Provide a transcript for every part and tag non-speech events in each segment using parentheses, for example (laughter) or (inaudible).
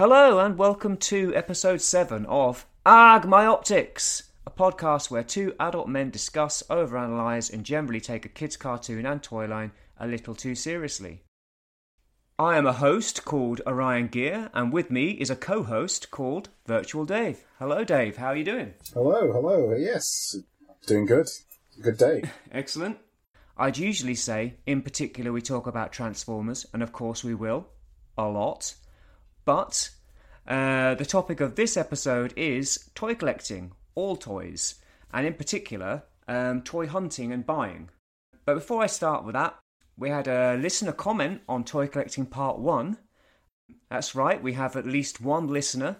Hello and welcome to episode 7 of AG My Optics, a podcast where two adult men discuss, overanalyze, and generally take a kid's cartoon and toy line a little too seriously. I am a host called Orion Gear, and with me is a co host called Virtual Dave. Hello, Dave. How are you doing? Hello, hello. Yes, doing good. Good day. (laughs) Excellent. I'd usually say, in particular, we talk about Transformers, and of course we will, a lot. But uh, the topic of this episode is toy collecting, all toys, and in particular, um, toy hunting and buying. But before I start with that, we had a listener comment on toy collecting part one. That's right, we have at least one listener.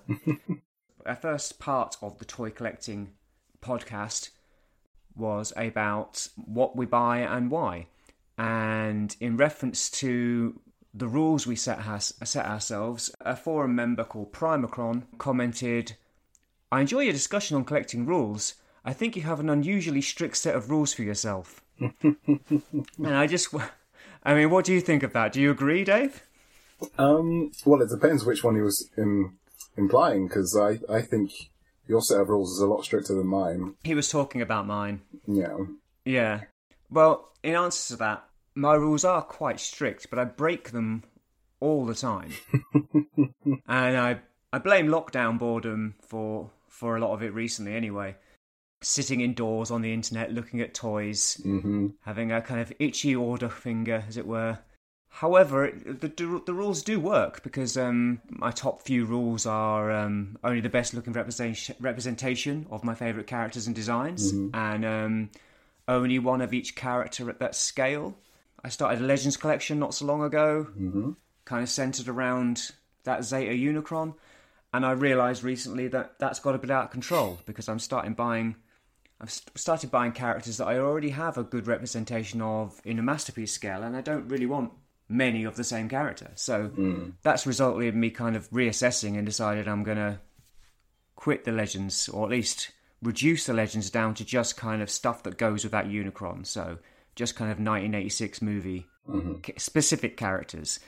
(laughs) Our first part of the toy collecting podcast was about what we buy and why. And in reference to the rules we set, has, set ourselves, a forum member called Primacron commented, I enjoy your discussion on collecting rules. I think you have an unusually strict set of rules for yourself. (laughs) and I just, (laughs) I mean, what do you think of that? Do you agree, Dave? Um, well, it depends which one he was in, implying, because I, I think your set of rules is a lot stricter than mine. He was talking about mine. Yeah. Yeah. Well, in answer to that, my rules are quite strict, but I break them all the time. (laughs) and I I blame lockdown boredom for for a lot of it recently anyway. Sitting indoors on the internet looking at toys, hmm having a kind of itchy order finger as it were. However, it- the, the rules do work because um, my top few rules are um, only the best looking representation, representation of my favourite characters and designs, and um, only one of each character at that scale. I started a Legends collection not so long ago, hmm kind of centered around that Zeta Unicron, and I realised recently that that's got a bit out of control because I'm starting buying. I've started buying characters that I already have a good representation of in a masterpiece scale, and I don't really want many of the same character. So that's resulted in me kind of reassessing and decided I'm going to quit the legends, or at least reduce the legends down to just kind of stuff that goes with that Unicron. So just kind of 1986 movie ca- specific characters,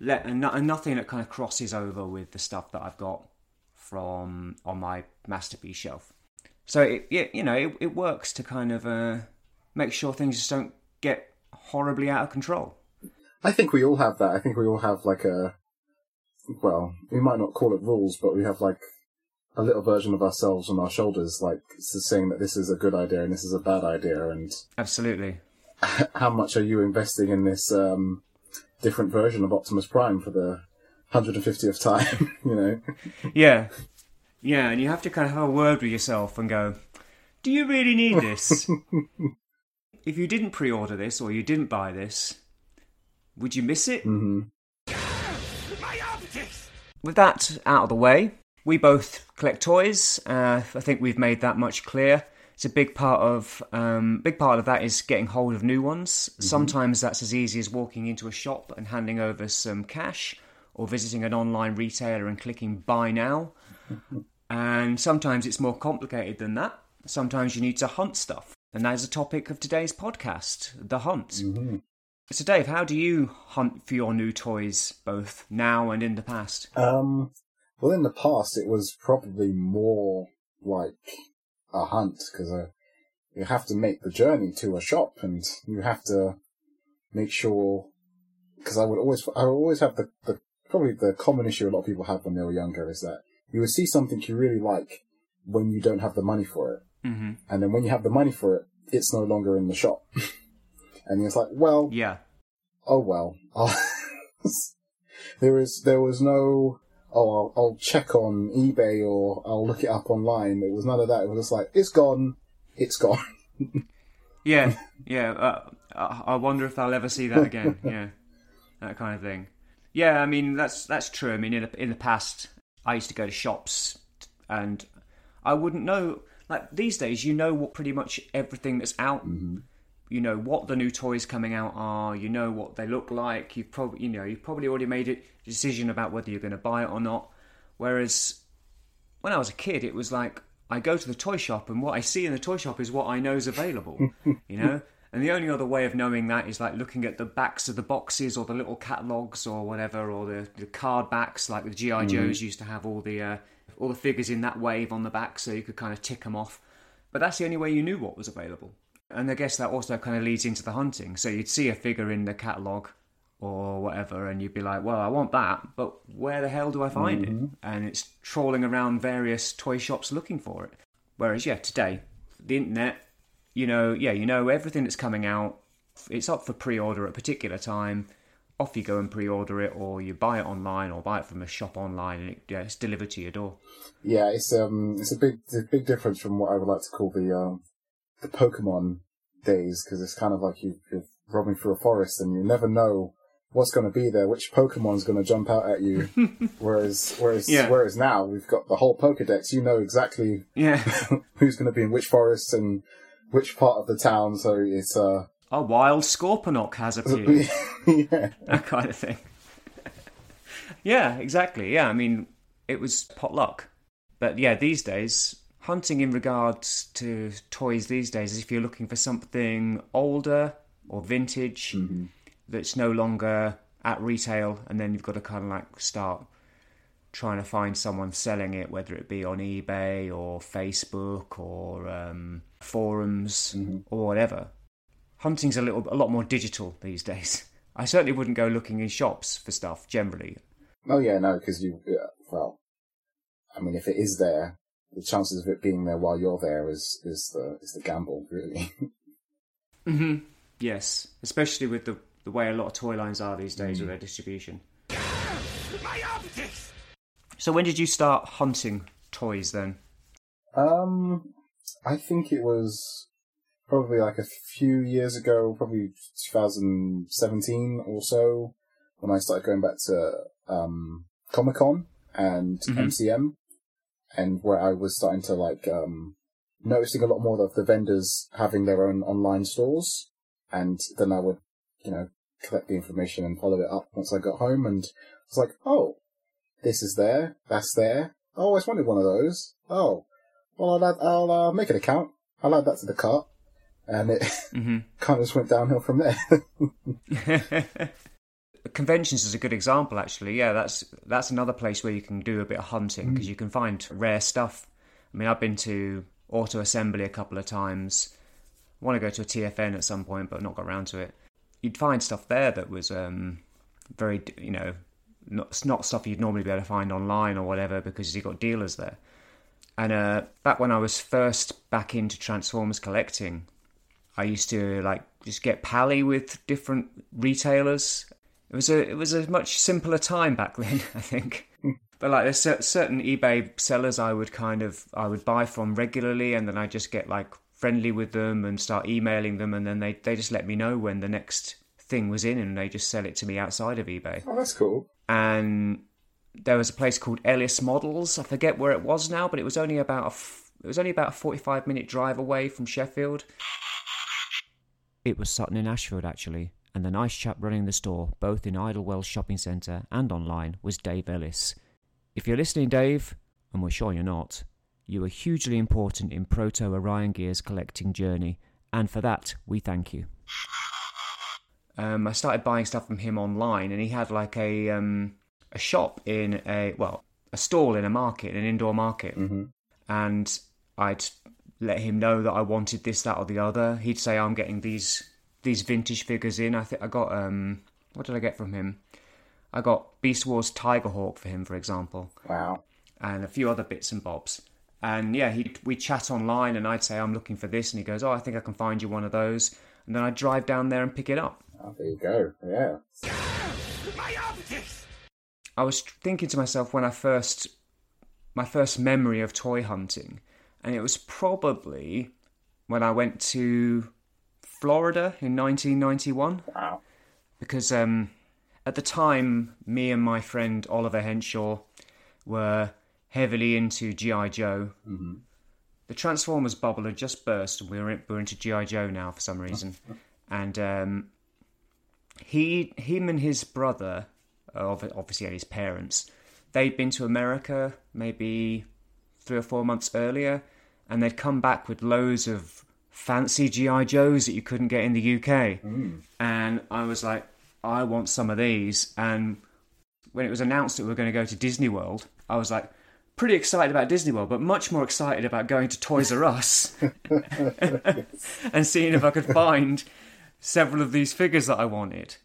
Let, and, and nothing that kind of crosses over with the stuff that I've got from on my masterpiece shelf. So it, it you know it, it works to kind of uh, make sure things just don't get horribly out of control. I think we all have that. I think we all have like a, well, we might not call it rules, but we have like a little version of ourselves on our shoulders, like saying that this is a good idea and this is a bad idea, and Absolutely. (laughs) how much are you investing in this um, different version of Optimus Prime for the 150th time? (laughs) you know, Yeah. Yeah, and you have to kind of have a word with yourself and go, do you really need this? (laughs) if you didn't pre order this or you didn't buy this, would you miss it? hmm With that out of the way, we both collect toys. Uh, I think we've made that much clear. It's a big part of um, big part of that is getting hold of new ones. Sometimes that's as easy as walking into a shop and handing over some cash, or visiting an online retailer and clicking buy now. (laughs) and sometimes it's more complicated than that. Sometimes you need to hunt stuff, and that is the topic of today's podcast: the hunt. So, Dave, how do you hunt for your new toys, both now and in the past? Um, well, in the past, it was probably more like a hunt because uh, you have to make the journey to a shop and you have to make sure. Because I would always, I would always have the, the probably the common issue a lot of people have when they were younger is that you would see something you really like when you don't have the money for it, Mm-hmm. and then when you have the money for it, it's no longer in the shop, (laughs) and it's like, well, Yeah. oh well. (laughs) There is there was no oh I'll, I'll check on eBay or I'll look it up online. It was none of that. It was just like it's gone, it's gone. (laughs) Yeah. Yeah. Uh, I I wonder if I'll ever see that again. (laughs) Yeah. That kind of thing. Yeah. I mean, that's that's true. I mean, in the, in the past, I used to go to shops and I wouldn't know. Like these days, you know what pretty much everything that's out. You know what the new toys coming out are. You know what they look like. You've probably you know you've probably already made a decision about whether you're going to buy it or not. Whereas when I was a kid, it was like I go to the toy shop and what I see in the toy shop is what I know is available. (laughs) you know, And the only other way of knowing that is like looking at the backs of the boxes or the little catalogs or whatever, or the, the card backs, like the GI Joes used to have all the uh, all the figures in that wave on the back, so you could kind of tick them off. But that's the only way you knew what was available. And I guess that also kind of leads into the hunting. So you'd see a figure in the catalogue or whatever, and you'd be like, well, I want that, but where the hell do I find it? And it's trawling around various toy shops looking for it. Whereas, yeah, today, the internet, you know, yeah, you know everything that's coming out. It's up for pre-order at a particular time. Off you go and pre-order it, or you buy it online, or buy it from a shop online, and it, yeah, it's delivered to your door. Yeah, it's um, it's a big, it's a big difference from what I would like to call the um, the Pokemon days because it's kind of like you, you're roaming through a forest and you never know what's going to be there, which Pokemon's going to jump out at you. (laughs) whereas, whereas, Yeah. whereas now we've got the whole Pokedex. You know exactly Yeah. (laughs) who's going to be in which forest and which part of the town. So it's uh, a wild Scorponok has (laughs) appeared. yeah, that kind of thing. yeah, exactly. Yeah, I mean, it was potluck. But yeah, these days, hunting in regards to toys these days is if you're looking for something older or vintage that's no longer at retail, and then you've got to kind of like start trying to find someone selling it, whether it be on eBay or Facebook or um, forums or whatever. Hunting's a little, a lot more digital these days. (laughs) I certainly wouldn't go looking in shops for stuff generally. oh yeah, no, because you, well, I mean, if it is there, the chances of it being there while you're there is is the is the gamble, really. (laughs) Mm-hmm. Yes, especially with the the way a lot of toy lines are these days with their distribution. My optics! So when did you start hunting toys then? Um, I think it was probably like a few years ago, probably 2017 or so, when I started going back to um, Comic Con and Mhm. MCM, and where I was starting to like um, noticing a lot more of the vendors having their own online stores, and then I would, you know, collect the information and follow it up once I got home, and I was like, oh, this is there, that's there. Oh, I always wanted one of those. Oh, well, I'll, add, I'll uh, make an account. I'll add that to the cart. And it Mm-hmm. (laughs) kind of just went downhill from there. (laughs) Conventions is a good example, actually. Yeah, that's that's another place where you can do a bit of hunting because you can find rare stuff. I mean, I've been to Auto Assembly a couple of times. I want to go to a TFN at some point, but not got around to it. You'd find stuff there that was um, very, you know, not not stuff you'd normally be able to find online or whatever because you've got dealers there. And uh, back when I was first back into Transformers collecting, I used to like just get pally with different retailers. It was a it was a much simpler time back then, (laughs) I think. Hmm. but like there's certain eBay sellers I would kind of I would buy from regularly, and then I just get like friendly with them and start emailing them, and then they they just let me know when the next thing was in, and they just sell it to me outside of eBay oh, that's cool. and there was a place called Ellis Models. I forget where it was now, but it was only about a f- it was only about a forty-five minute drive away from Sheffield. It was Sutton in Ashfield, actually, and the nice chap running the store, both in Idlewell Shopping Centre and online, was Dave Ellis. If you're listening, Dave, and we're sure you're not, you were hugely important in Proto Orion Gear's collecting journey, and for that we thank you. Um, I started buying stuff from him online, and he had like a um, a shop in a well a stall in a market, an indoor market, Mhm. and I'd let him know that I wanted this, that, or the other. He'd say I'm getting these these vintage figures in. I think I got um what did I get from him? I got Beast Wars Tigerhawk for him, for example Wow. and a few other bits and bobs. And yeah, he we chat online, and I'd say I'm looking for this, and he goes, "Oh, I think I can find you one of those." And then I'd drive down there and pick it up. Oh, there you go. Yeah. My optics! I was thinking to myself when I first, my first memory of toy hunting, and it was probably when I went to Florida in 1991. Wow. because um, at the time, me and my friend Oliver Henshaw were heavily into GI Joe. Mm-hmm. The Transformers bubble had just burst, and we were, in, we were into GI Joe now for some reason. (laughs) and um, he, him, and his brother, uh, obviously, and his parents, they'd been to America maybe three or four months earlier, and they'd come back with loads of fancy GI Joes that you couldn't get in the UK, and I was like, I want some of these. And when it was announced that we were going to go to Disney World, I was like. Pretty excited about Disney World, but much more excited about going to Toys R Us (laughs) (laughs) and seeing if I could find several of these figures that I wanted.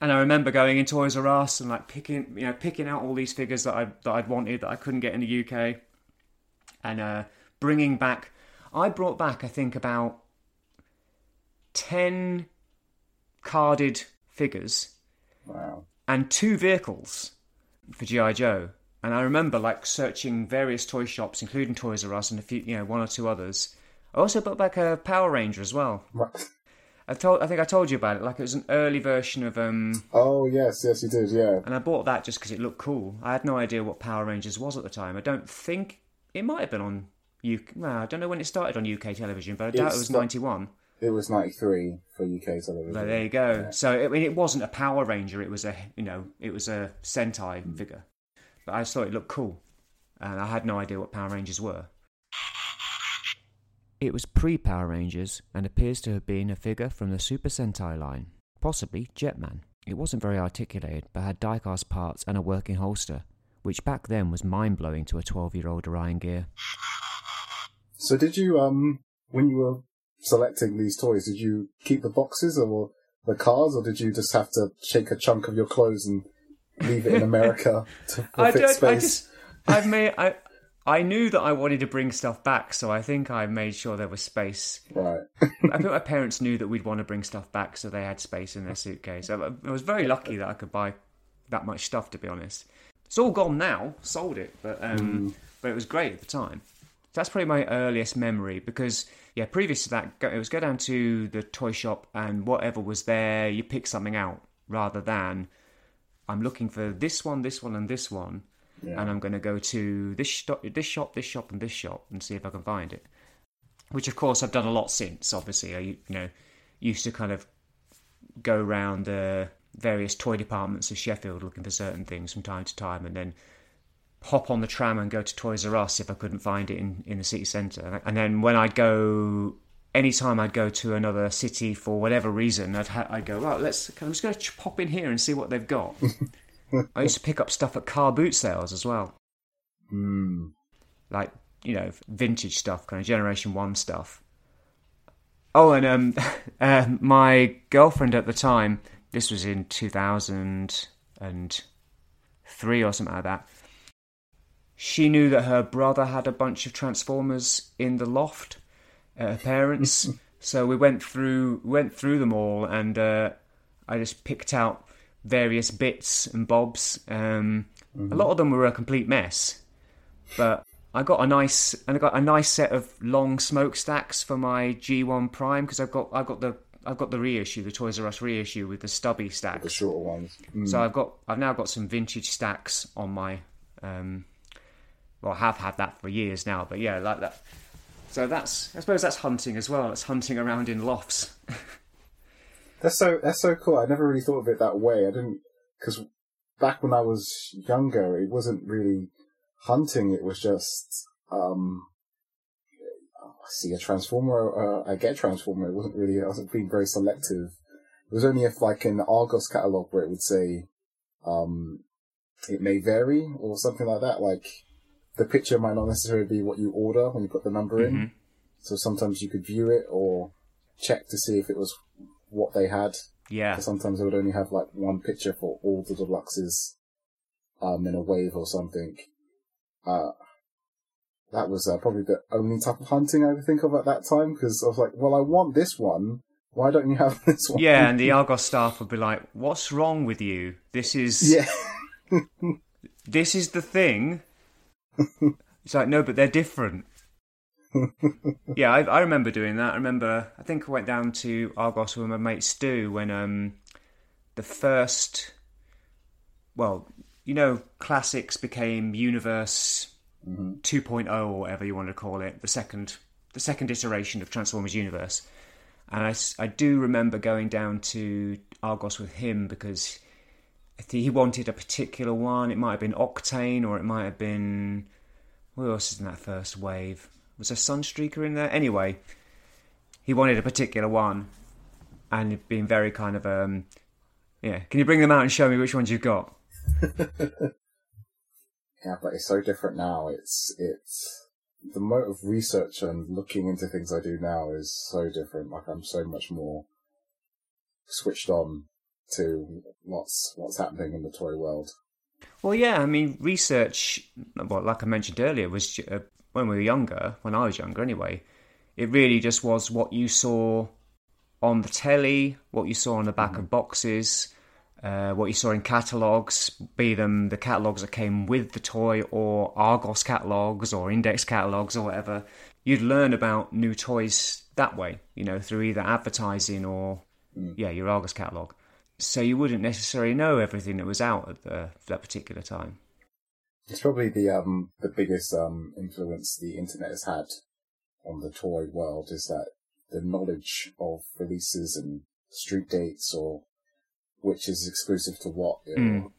And I remember going in Toys R Us and like picking, you know, picking out all these figures that I that I'd wanted that I couldn't get in the UK, and uh, bringing back. I brought back, I think, about ten carded figures Wow. and two vehicles for GI Joe. And I remember like searching various toy shops, including Toys R Us and a few, you know, one or two others. I also brought back a Power Ranger as well. Right. I told, I think I told you about it. Like it was an early version of um, Oh yes, yes you did. Yeah. and I bought that just because it looked cool. I had no idea what Power Rangers was at the time. I don't think it might have been on UK. Well, I don't know when it started on UK television, but I doubt It's it was not- ninety one. It was ninety three for UK television. But there you go. So I mean, it wasn't a Power Ranger. It was a you know it was a Sentai Hmm. figure. But I just thought it looked cool, and I had no idea what Power Rangers were. It was pre Power Rangers and appears to have been a figure from the Super Sentai line, possibly Jetman. It wasn't very articulated, but had diecast parts and a working holster, which back then was mind blowing to a 12 year old Orion Gear. So did you um when you were selecting these toys, did you keep the boxes or the cars, or did you just have to shake a chunk of your clothes and leave it in America (laughs) to I fit don't. space? I just. I've made. I. I knew that I wanted to bring stuff back, so I think I made sure there was space. Right. I think my (laughs) parents knew that we'd want to bring stuff back, so they had space in their suitcase. I I was very lucky that I could buy that much stuff. To be honest, it's all gone now. Sold it, but um, but it was great at the time. That's probably my earliest memory because yeah, previous to that, it was go down to the toy shop and whatever was there, you pick something out rather than I'm looking for this one, this one, and this one, and I'm going to go to this shop, this shop, this shop, and this shop and see if I can find it. Which, of course, I've done a lot since. Obviously, I you know used to kind of go around the various toy departments of Sheffield looking for certain things from time to time, and then hop on the tram and go to Toys R Us if I couldn't find it in, in the city centre. And then when I'd go, anytime I'd go to another city for whatever reason, I'd, ha- I'd go, right, let's, I'm just going to pop in here and see what they've got. (laughs) I used to pick up stuff at car boot sales as well. Hmm. Like, you know, vintage stuff, kind of Generation 1 stuff. Oh, and um, (laughs) uh, my girlfriend at the time, this was in 2003 or something like that, she knew that her brother had a bunch of Transformers in the loft at her parents. (laughs) so we went through went through them all, and uh, I just picked out various bits and bobs. Um, A lot of them were a complete mess, but I got a nice and I got a nice set of long smokestacks for my G1 Prime because I've got I've got the I've got the reissue, the Toys R Us reissue with the stubby stacks, The shorter ones. Hmm. So I've got I've now got some vintage stacks on my um well have had that for years now, but yeah, like that. So that's I suppose that's hunting as well. It's hunting around in lofts. (laughs) That's so that's so cool. I never really thought of it that way. I didn't because back when I was younger, it wasn't really hunting. It was just um, I see a transformer. Uh, I get a transformer. It wasn't really. I wasn't being very selective. It was only if like in the Argos catalog where it would say um, it may vary or something like that. Like the picture might not necessarily be what you order when you put the number in. So sometimes you could view it or check to see if it was what they had. Yeah, Sometimes they would only have like one picture for all the deluxes um, in a wave or something. Uh, that was uh, probably the only type of hunting I could think of at that time because I was like, well, I want this one. Why don't you have (laughs) this one? yeah, and the Argos staff would be like, "What's wrong with you? This is Yeah. (laughs) this is the thing." It's like, no, but they're different. (laughs) yeah, I, I remember doing that. I remember, I think I went down to Argos with my mate Stu when um, the first, well, you know, classics became Universe 2.0 or whatever you want to call it, the second, the second iteration of Transformers Universe. And I do remember going down to Argos with him because I he wanted a particular one. It might have been Octane or it might have been. What else is in that first wave? Was there Sunstreaker in there? Anyway, he wanted a particular one, and been very kind of um, yeah. Can you bring them out and show me which ones you've got? (laughs) Yeah, but it's so different now. It's it's the amount of research and looking into things I do now is so different. Like I'm so much more switched on to what's what's happening in the toy world. Well, yeah, I mean, research, well, like I mentioned earlier, was uh, when we were younger, when I was younger anyway, it really just was what you saw on the telly, what you saw on the back of boxes, uh, what you saw in catalogues, be them the catalogues that came with the toy or Argos catalogues or Index catalogues or whatever. You'd learn about new toys that way, you know, through either advertising or, yeah, your Argos catalogue. So you wouldn't necessarily know everything that was out at the, that particular time. It's probably the um the biggest um influence the internet has had on the toy world is that the knowledge of releases and street dates or which is exclusive to what. you know.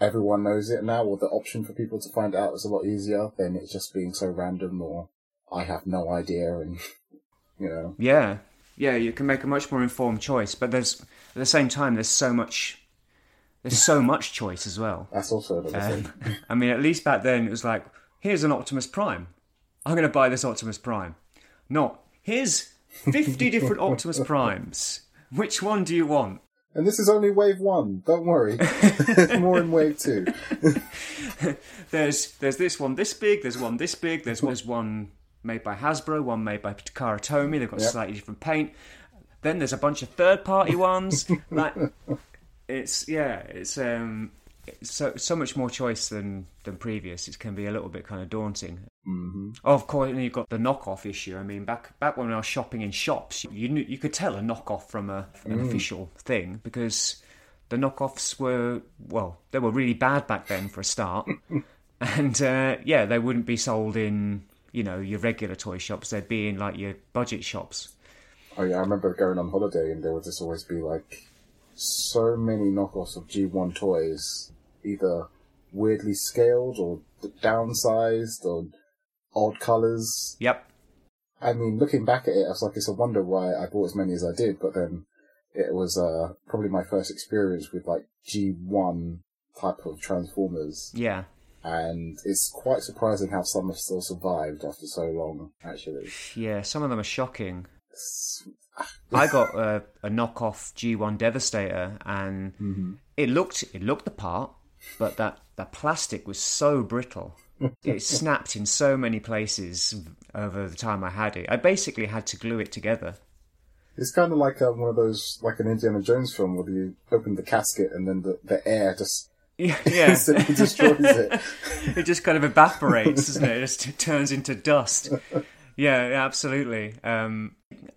Everyone knows it now, or the option for people to find out is a lot easier than it just being so random or I have no idea and (laughs) you know. Yeah, yeah, you can make a much more informed choice, but there's at the same time there's so much there's so much choice as well. That's also another Um, thing. (laughs) I mean, at least back then it was like, here's an Optimus Prime. I'm going to buy this Optimus Prime. Not here's 50 different Optimus (laughs) Primes. Which one do you want? And this is only wave one, don't worry. (laughs) There's more in wave two. There's there's this one this big. There's one this big. There's, there's one made by Hasbro. One made by Takara Tomy. They've got Yep. slightly different paint. Then there's a bunch of third party ones. (laughs) like it's yeah, it's um, it's so so much more choice than than previous. It can be a little bit kind of daunting. hmm Oh, of course, and you've got the knockoff issue. I mean, back back when I was shopping in shops, you knew, you could tell a knockoff from a from an official thing because the knockoffs were well, they were really bad back then for a start, (laughs) and uh, yeah, they wouldn't be sold in you know your regular toy shops. They'd be in like your budget shops. Oh yeah, I remember going on holiday and there would just always be like so many knockoffs of G1 toys, either weirdly scaled or downsized or odd colours. Yep. I mean, looking back at it, I was like, it's a wonder why I bought as many as I did, but then it was uh, probably my first experience with like G1 type of Transformers, Yeah. and it's quite surprising how some have still survived after so long, actually. Yeah. Some of them are shocking. I got a, a knockoff G1 Devastator, and it looked it looked the part, but that that plastic was so brittle. it (laughs) snapped in so many places over the time I had it. I basically had to glue it together. It's kind of like um, one of those, like an Indiana Jones film where you open the casket and then the, the air just (laughs) Yeah, (laughs) destroys it. it just kind of evaporates, doesn't it? It just turns into dust. Yeah, yeah, absolutely. Um,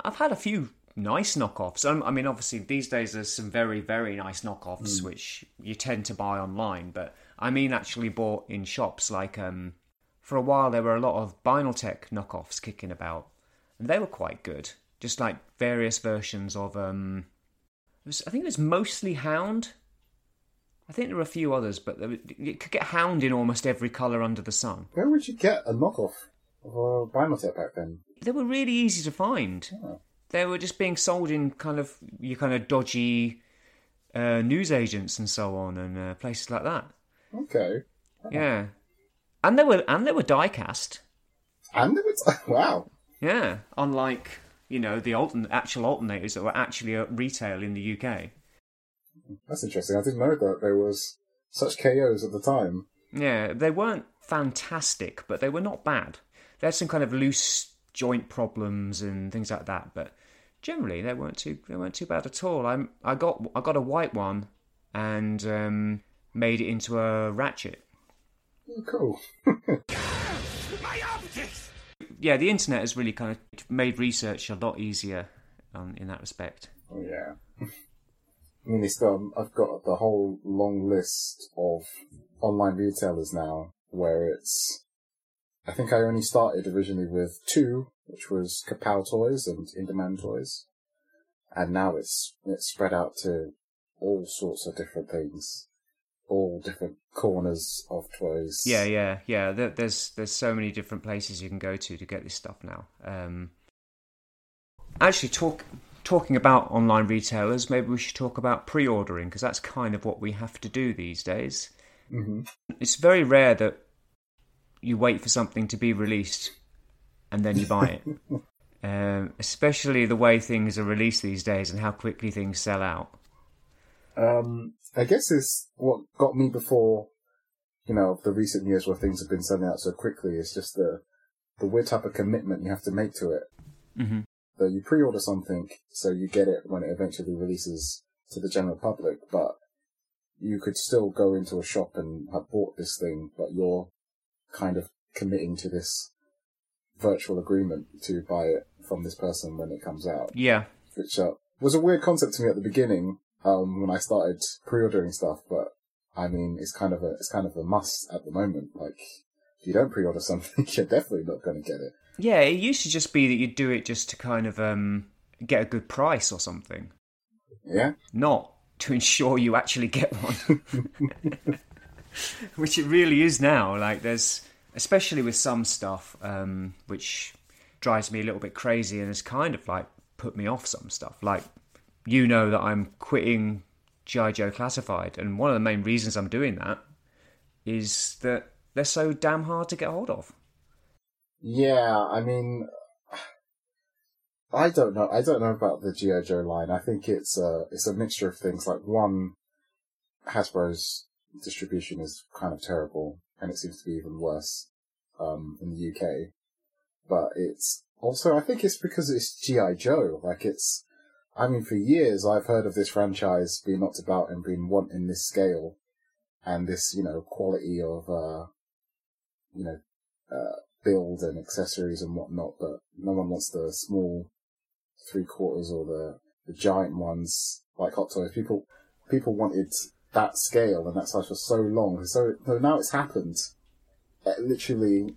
I've had a few nice knockoffs. Um, I mean, obviously these days there's some very, very nice knockoffs which you tend to buy online, but I mean actually bought in shops. Like um, for a while there were a lot of Binaltech knockoffs kicking about, and they were quite good. Just like various versions of um, was, I think it was mostly Hound. I think there were a few others, but there, were- you could get Hound in almost every colour under the sun. Where would you get a knockoff of a Binaltech back then? They were really easy to find. Oh. They were just being sold in kind of your kind of dodgy uh, news agents and so on, and uh, places like that. Okay. Yeah, and they were and they were die cast. And it was, (laughs) wow. Yeah, unlike you know the altern- actual alternators that were actually at retail in the UK. That's interesting. I didn't know that there was such KOs at the time. Yeah, they weren't fantastic, but they were not bad. Had some kind of loose joint problems and things like that, but generally they weren't too they weren't too bad at all. I I got I got a white one and um, made it into a ratchet. Oh, cool. (laughs) Yeah, the internet has really kind of made research a lot easier um, in that respect. Oh, yeah. (laughs) I mean, it's I've got the whole long list of online retailers now where it's, I think I only started originally with two, which was Kapow Toys and Inderman Toys. And now it's, it's spread out to all sorts of different things. All different corners of toys. Yeah, yeah, yeah. There, there's there's so many different places you can go to to get this stuff now. Um, actually, talk talking about online retailers, maybe we should talk about pre-ordering because that's kind of what we have to do these days. hmm It's very rare that you wait for something to be released and then you buy it. (laughs) um, especially the way things are released these days and how quickly things sell out. Um, I guess is what got me before, you know, the recent years where things have been selling out so quickly is just the the weird type of commitment you have to make to it. hmm That you pre-order something so you get it when it eventually releases to the general public, but you could still go into a shop and have bought this thing, but you're kind of committing to this virtual agreement to buy it from this person when it comes out Yeah, which uh, was a weird concept to me at the beginning um, when I started pre-ordering stuff. But I mean, it's kind of a it's kind of a must at the moment. Like, if you don't pre-order (laughs) something, you're definitely not going to get it. yeah. It used to just be that you'd do it just to kind of um, get a good price or something, Yeah, not to (laughs) ensure you actually get one. (laughs) (laughs) which it really is now. Like there's, especially with some stuff, um, which drives me a little bit crazy and has kind of like put me off some stuff. Like you know that I'm quitting GI Joe Classified, and one of the main reasons I'm doing that is that they're so damn hard to get hold of. yeah. I mean, I don't know. I don't know about the GI Joe line. I think it's a it's a mixture of things. Like one, Hasbro's distribution is kind of terrible, and it seems to be even worse um, in the UK. But it's also, I think it's because it's GI Joe. Like it's, I mean, for years I've heard of this franchise being knocked about and being wanting this scale and this, you know, quality of, uh, you know, uh, build and accessories and whatnot. But no one wants the small three quarters or the, the giant ones like Hot Toys. People, people wanted that scale and that size for so long. So, so now it's happened. Uh, literally,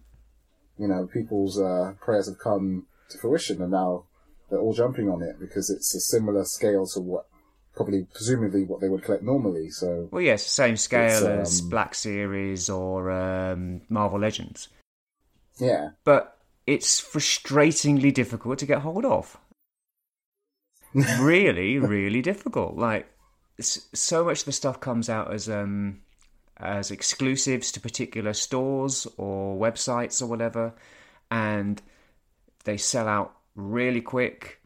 you know, people's uh, prayers have come to fruition, and now they're all jumping on it because it's a similar scale to what, probably, presumably, what they would collect normally. So, Well, yes, same scale It's, as um, Black Series or um, Marvel Legends, yeah, but it's frustratingly difficult to get hold of. (laughs) really, really difficult. Like so much of the stuff comes out as um as exclusives to particular stores or websites or whatever, and they sell out really quick.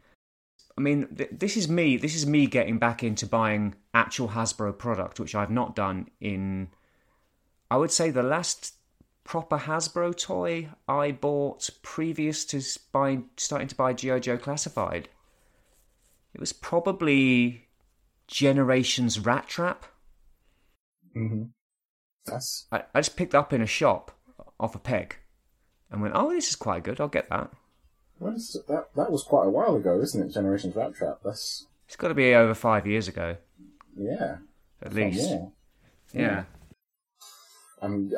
I mean, th- this is me. This is me getting back into buying actual Hasbro product, which I've not done in. I would say the last proper Hasbro toy I bought previous to buying, starting to buy GI Joe Classified. It was probably Generations Rat Trap. hmm that's I, I just picked up in a shop off a peg, and went, "Oh, this is quite good. I'll get that." what is that? That was quite a while ago, isn't it? Generations Rat Trap. That's It's got to be over five years ago, yeah, at least. more. Yeah. I mean,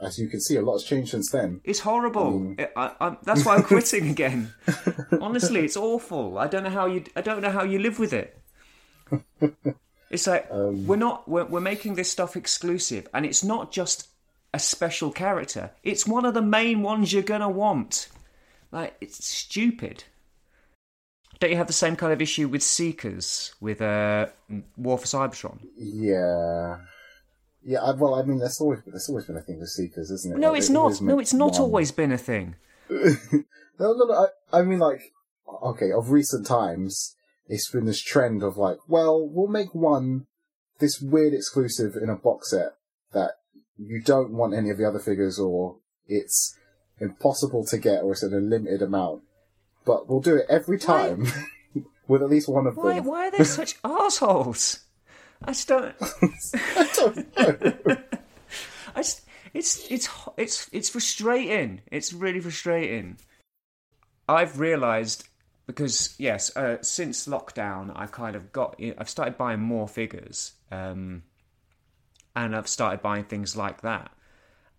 as you can see, a lot has changed since then. It's horrible. I, I, that's why I'm (laughs) quitting again. (laughs) Honestly, it's awful. I don't know how you. I don't know how you live with it. (laughs) It's like Um, we're not. We're, we're making this stuff exclusive, and it's not just a special character. It's one of the main ones you're gonna want. Like it's stupid. Don't you have the same kind of issue with Seekers with uh, War for Cybertron? Yeah, yeah. I, well, I mean, that's always that's always been a thing with Seekers, isn't it? No, Like, it's they not. always No, it's not one- always been a thing. (laughs) no, no, no. I, I mean, like, okay, of recent times, it's been this trend of like, well, we'll make one, this weird exclusive in a box set that you don't want any of the other figures or it's impossible to get or it's in a limited amount. But we'll do it every time (laughs) with at least one of Why? them. Why are they (laughs) such assholes? I just don't. (laughs) I don't know. I just, it's it's it's it's frustrating. It's really frustrating. I've realised because yes, uh, since lockdown, I've kind of got. I've started buying more figures, um, and I've started buying things like that.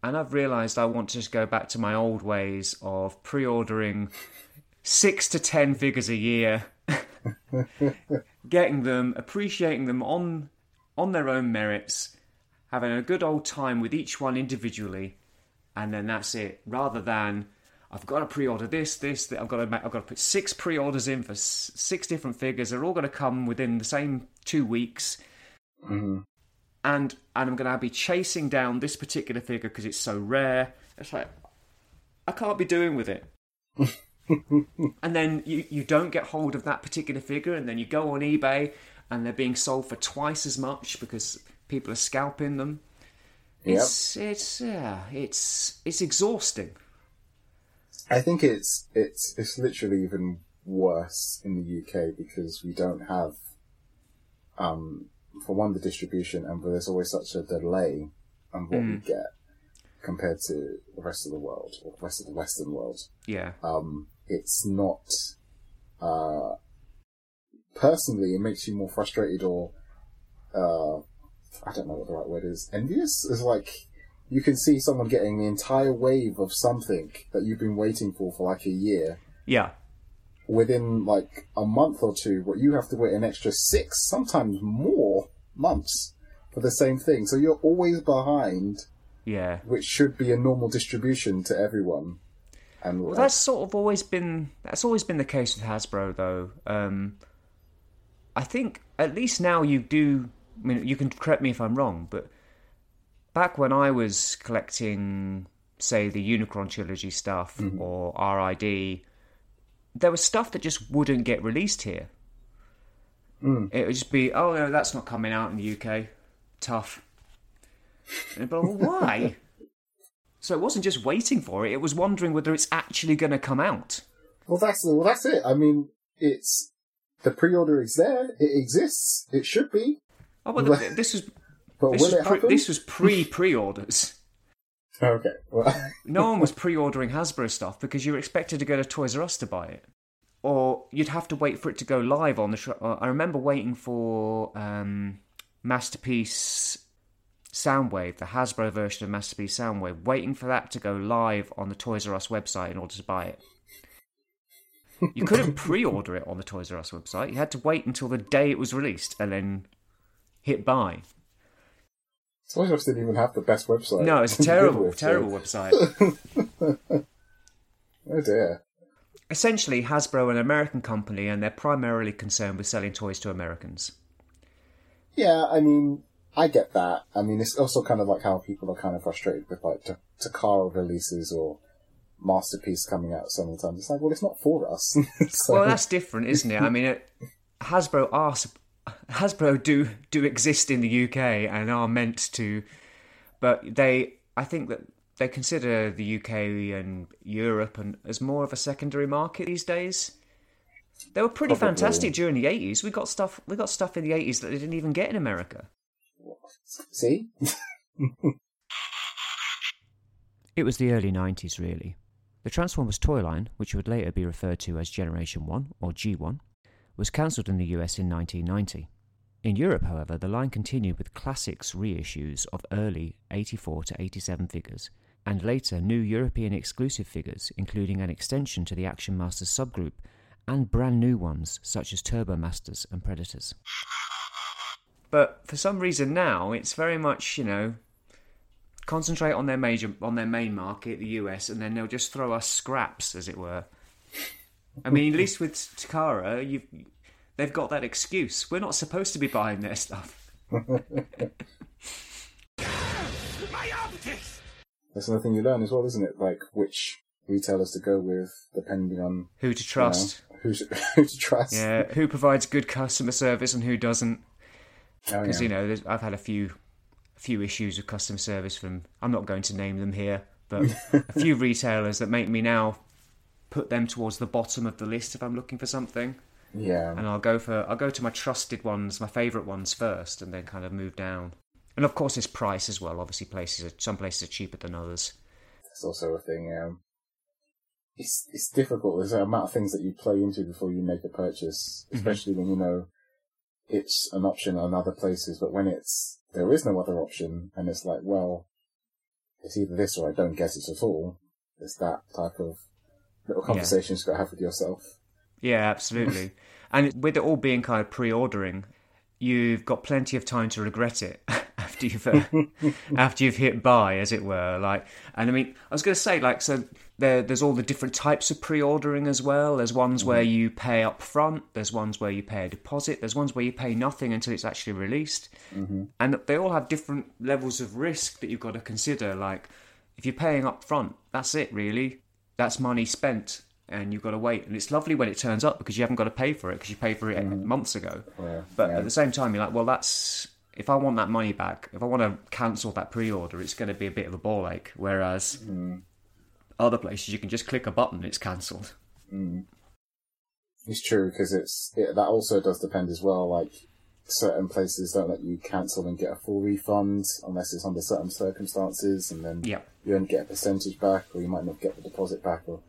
And I've realised I want to just go back to my old ways of pre-ordering six to ten figures a year, (laughs) getting them, appreciating them on on their own merits, having a good old time with each one individually, and then that's it. Rather than I've got to pre-order this, this, that. I've got to make, I've got to put six pre-orders in for s- six different figures. They're all going to come within the same two weeks, hmm and and I'm going to be chasing down this particular figure because it's so rare. It's like I can't be doing with it. (laughs) and then you you don't get hold of that particular figure, and then you go on eBay, and they're being sold for twice as much because people are scalping them. Yep. It's it's yeah, it's it's exhausting. I think it's it's it's literally even worse in the UK because we don't have, um, for one the distribution, and there's always such a delay on what we get compared to the rest of the world or the rest of the Western world. Yeah, Um, it's not. Uh, personally, it makes you more frustrated or, uh, I don't know what the right word is. Envious is like you can see someone getting the entire wave of something that you've been waiting for for like a year yeah, within like a month or two, but you have to wait an extra six, sometimes more months for the same thing. So you're always behind, yeah. which should be a normal distribution to everyone. And Well, that's sort of always been that's always been the case with Hasbro, though. Um, I think at least now you do. I mean, you can correct me if I'm wrong, but back when I was collecting, say, the Unicron trilogy stuff mm-hmm. or RID, there was stuff that just wouldn't get released here. Mm. It would just be, oh no, that's not coming out in the UK. Tough. And, But why? So it wasn't just waiting for it; it was wondering whether it's actually going to come out. Well, that's well, that's it. I mean, it's the pre-order is there. It exists. It should be. Oh, well, (laughs) this was But this will was, it pre- happen? this was pre (laughs) pre-orders. Okay. Well, (laughs) No one was pre-ordering Hasbro stuff because you were expected to go to Toys R Us to buy it, or you'd have to wait for it to go live on the. Sh- uh, I remember waiting for um, Masterpiece Soundwave, the Hasbro version of Masterpiece Soundwave, waiting for that to go live on the Toys R Us website in order to buy it. You couldn't (laughs) pre-order it on the Toys R Us website. You had to wait until the day it was released and then hit buy. Us didn't even have the best website. No, it's (laughs) terrible, so- terrible website. (laughs) Oh dear. Essentially, Hasbro are an American company and they're primarily concerned with selling toys to Americans. Yeah, I mean, I get that. I mean, it's also kind of like how people are kind of frustrated with like Ta- Takara releases or Masterpiece coming out sometimes. It's like, well, it's not for us. (laughs) so, Well, that's different, isn't it? I mean, it, Hasbro are Hasbro do do exist in the UK and are meant to, but they I think that they consider the UK and Europe and as more of a secondary market these days. They were pretty Probably. fantastic during the eighties. We got stuff we got stuff in the eighties that they didn't even get in America. see, (laughs) It was the early 90s, really. The Transformers toy line, which would later be referred to as Generation 1 or G1, was cancelled in the US in 1990. In Europe, however, the line continued with classics reissues of early 84 to 87 figures, and later new European exclusive figures, including an extension to the Action Masters subgroup, and brand new ones such as Turbo Masters and Predators. But for some reason now, it's very much, you know, concentrate on their major on their main market, the US, and then they'll just throw us scraps, as it were. I mean, at least with Takara, you they've got that excuse. We're not supposed to be buying their stuff. My optics! that's another thing you learn as well, isn't it? Like which retailers to go with, depending on Who to trust? you know, who to, (laughs) who to trust. Yeah, who provides good customer service and who doesn't? Oh, Because yeah. you know, I've had a few, a few issues with customer service from. I'm not going to name them here, but (laughs) a few retailers that make me now put them towards the bottom of the list if I'm looking for something. yeah. and I'll go for I'll go to my trusted ones, my favourite ones first, and then kind of move down. And of course, it's price as well. Obviously, places are, some places are cheaper than others. That's also a thing. Um, it's it's difficult. There's an amount of things that you play into before you make a purchase, especially when you know it's an option on other places. But when it's there is no other option, and it's like, well, it's either this or I don't get it at all. It's that type of little conversations you've got to have with yourself. Yeah, absolutely. (laughs) and with it all being kind of pre-ordering, you've got plenty of time to regret it (laughs) after you've uh, (laughs) after you've hit buy, as it were. Like, and I mean, I was going to say, like, so there, there's all the different types of pre-ordering as well. There's ones where you pay up front. There's ones where you pay a deposit. There's ones where you pay nothing until it's actually released. Mm-hmm. And they all have different levels of risk that you've got to consider. Like if you're paying up front, that's it really. That's money spent, and you've got to wait. And it's lovely when it turns up because you haven't got to pay for it because you paid for it mm-hmm. months ago. Yeah, But yeah. at the same time, you're like, well, that's if I want that money back, if I want to cancel that pre-order, it's going to be a bit of a ball ache. Whereas mm-hmm. other places, you can just click a button, it's cancelled. Mm-hmm. It's true because it's it, that also does depend as well. Like certain places don't let you cancel and get a full refund unless it's under certain circumstances, and then Yep. you only get a percentage back, or you might not get the deposit back, or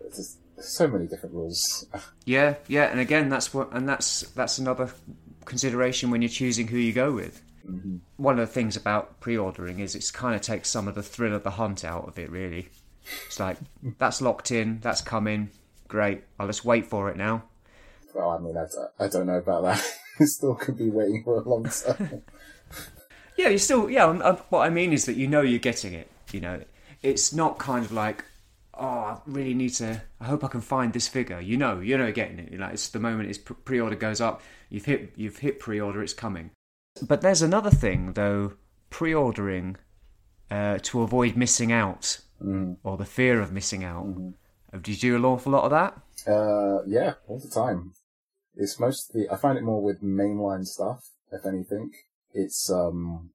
it's just, there's so many different rules. (laughs) Yeah, yeah, and again, that's what, and that's that's another consideration when you're choosing who you go with. Mm-hmm. One of the things about pre-ordering is it's kind of takes some of the thrill of the hunt out of it. Really, it's like (laughs) that's locked in, that's coming, great. I'll just wait for it now. well, I mean, I don't know about that. (laughs) still could be waiting for a long time. (laughs) Yeah, you still. Yeah, um, uh, what I mean is that you know you're getting it. You know, it's not kind of like, oh, I really need to. I hope I can find this figure. You know, you know, you're getting it. You're like it's the moment its pre- pre-order goes up. You've hit. You've hit pre-order. It's coming. But there's another thing though. Pre-ordering uh, to avoid missing out or the fear of missing out. Did you do an awful lot of that? Uh, yeah, all the time. It's mostly, I find it more with mainline stuff, if anything. It's, um,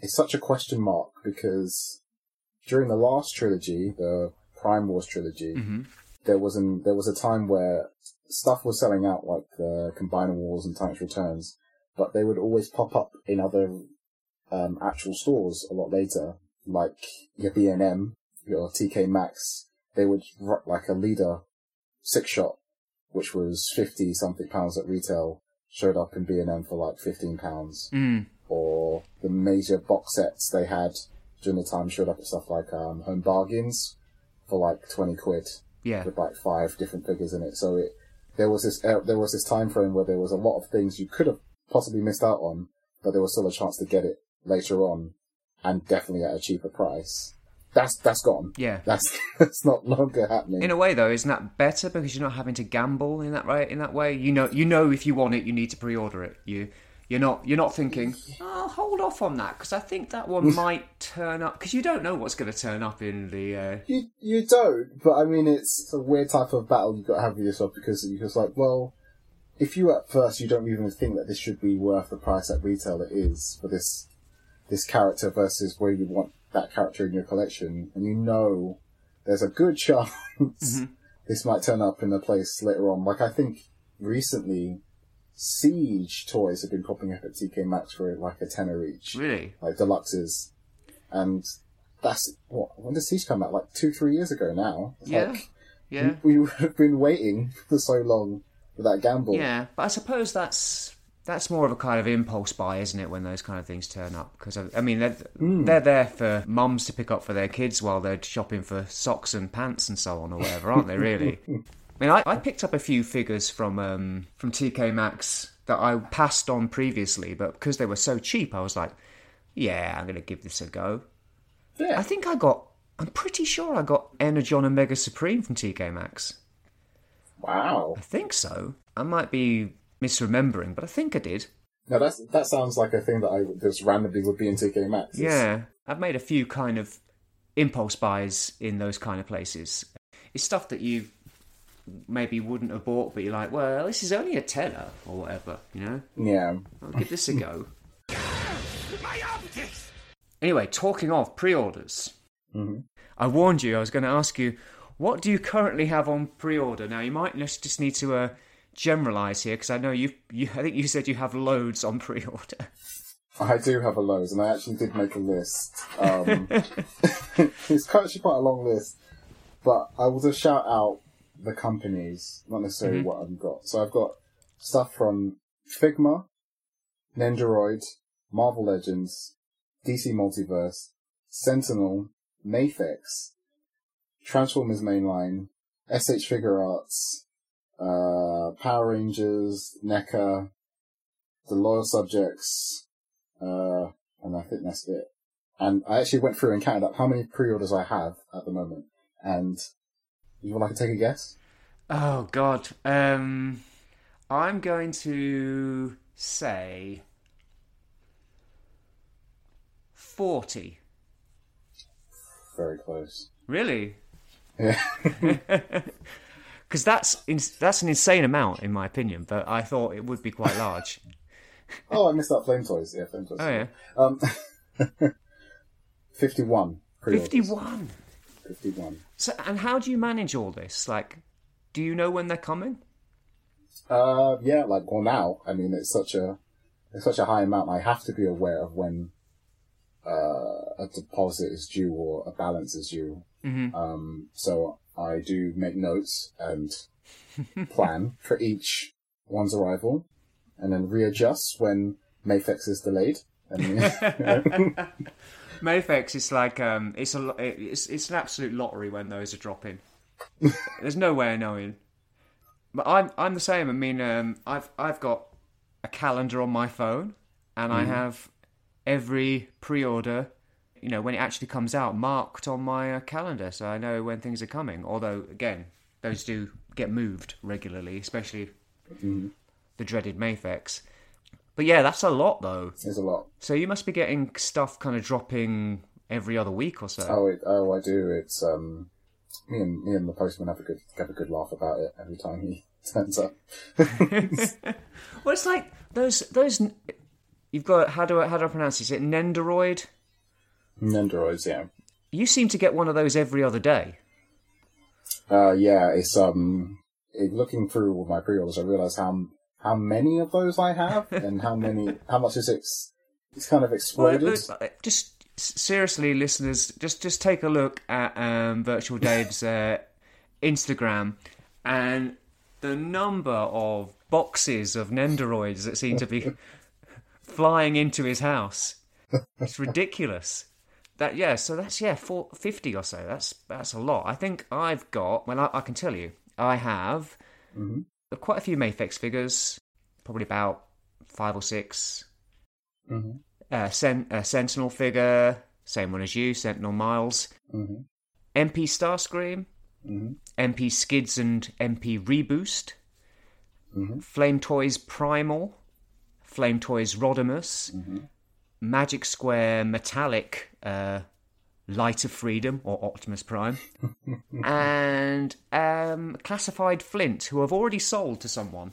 it's such a question mark because during the last trilogy, the Prime Wars trilogy, there was an, there was a time where stuff was selling out like the Combiner Wars and Titans Returns, but they would always pop up in other, um, actual stores a lot later, like your B&M, your TK Maxx, they would, like a leader six shot, which was fifty something pounds at retail, showed up in B and M for like fifteen pounds. Mm. Or the major box sets they had during the time showed up at stuff like um, Home Bargains for like twenty quid Yeah. with like five different figures in it. So it there was this uh, there was this time frame where there was a lot of things you could have possibly missed out on, but there was still a chance to get it later on, and definitely at a cheaper price. That's that's gone. Yeah. That's (laughs) that's not longer happening. In a way, though, isn't that better because you're not having to gamble in that right? In that way, you know, you know, if you want it, you need to pre-order it. You, you're not, you're not thinking, "I'll hold off on that because I think that one (laughs) might turn up." Because you don't know what's going to turn up in the. Uh... You you don't, but I mean it's a weird type of battle you've got to have with yourself because you're just like, well, if you at first you don't even think that this should be worth the price at retail it is for this this character versus where you want that character in your collection, and you know there's a good (laughs) chance mm-hmm. this might turn up in a place later on. Like I think recently, Siege toys have been popping up at TK Maxx for like a tenner each Really? like deluxes, and that's what when did Siege come out? Like two, three years ago now. It's Yeah. like, Yeah. we would (laughs) have been waiting (laughs) for so long for that gamble. Yeah, but I suppose that's that's more of a kind of impulse buy, isn't it? When those kind of things turn up, because I mean they're they're there for mums to pick up for their kids while they're shopping for socks and pants and so on or whatever, aren't they? Really. (laughs) I mean, I, I picked up a few figures from um, from TK Maxx that I passed on previously, but because they were so cheap, I was like, yeah, I'm going to give this a go. Yeah. I think I got. I'm pretty sure I got Energon and Mega Supreme from TK Maxx. Wow. I think so. I might be misremembering, but I think I did. Now that's that sounds like a thing that I just randomly would be in TK Maxx. Yeah, I've made a few kind of impulse buys in those kind of places. It's stuff that you maybe wouldn't have bought, but you're like, well, this is only a tenner or whatever, you know? Yeah. I'll give this a go. (laughs) My optics! Anyway, talking of pre-orders, hmm I warned you I was going to ask you, what do you currently have on pre-order? Now you might just just need to uh, generalize here because I know you, you. I think you said you have loads on pre-order. I do have a loads, and I actually did make a list. Um, (laughs) it's actually quite a long list, but I will just shout out the companies, not necessarily what I've got. So I've got stuff from Figma, Nendoroid, Marvel Legends, DC Multiverse, Sentinel, Mafex, Transformers Mainline, SH Figuarts, uh, Power Rangers, NECA, The Loyal Subjects, uh, and I think that's it. And I actually went through and counted up how many pre-orders I have at the moment. And You would like to take a guess? Oh God. Um, I'm going to say forty. Very close. Really? Yeah. (laughs) (laughs) Because that's that's an insane amount in my opinion, but I thought it would be quite large. (laughs) oh, I missed that Flame Toys. Yeah, Flame Toys. Oh yeah, Um, (laughs) 51. pre-orders. fifty-one. 51. So, and how do you manage all this? Like, do you know when they're coming? Uh, yeah, like, well now, I mean, it's such a, it's such a high amount, I have to be aware of when, uh, a deposit is due or a balance is due. Mm-hmm. Um, so I do make notes and (laughs) plan for each one's arrival and then readjust when Mafex is delayed. And, (laughs) (laughs) Mafex is like um, it's a it's it's an absolute lottery when those are dropping. There's no way of knowing. But I'm I'm the same. I mean, um, I've I've got a calendar on my phone, and I have every pre-order, you know, when it actually comes out, marked on my uh, calendar, so I know when things are coming. Although, again, those do get moved regularly, especially the dreaded Mafex. But yeah, that's a lot though. there's a lot. So you must be getting stuff kind of dropping every other week or so. Oh, it, oh, I do. It's um, me and me and the postman have a good have a good laugh about it every time he (laughs) turns up. (laughs) Well, it's like those those. You've got how do I how do I pronounce this? Is it Nendoroid? Nendoroids, yeah. You seem to get one of those every other day. Uh, yeah, it's um, it, looking through all my pre-orders, I realise how how many of those I have (laughs) and how many how much is it? It's kind of exploded. Well, just seriously, listeners, just just take a look at um, Virtual Dave's uh, Instagram and the number of boxes of Nendoroids that seem to be (laughs) flying into his house. It's ridiculous. That yeah, so that's yeah, four, 50 or so. That's that's a lot. I think I've got. Well, I, I can tell you, I have quite a few Mafex figures. Probably about five or 6 Mhm. Uh, Sen- uh, Sentinel figure, same one as you, Sentinel Miles. Mhm. MP Starscream, Mhm. MP Skids and MP Reboost, Mhm. Flame Toys Primal, Flame Toys Rodimus, Magic Square Metallic uh, Light of Freedom or Optimus Prime, (laughs) and um, Classified Flint, who I've already sold to someone,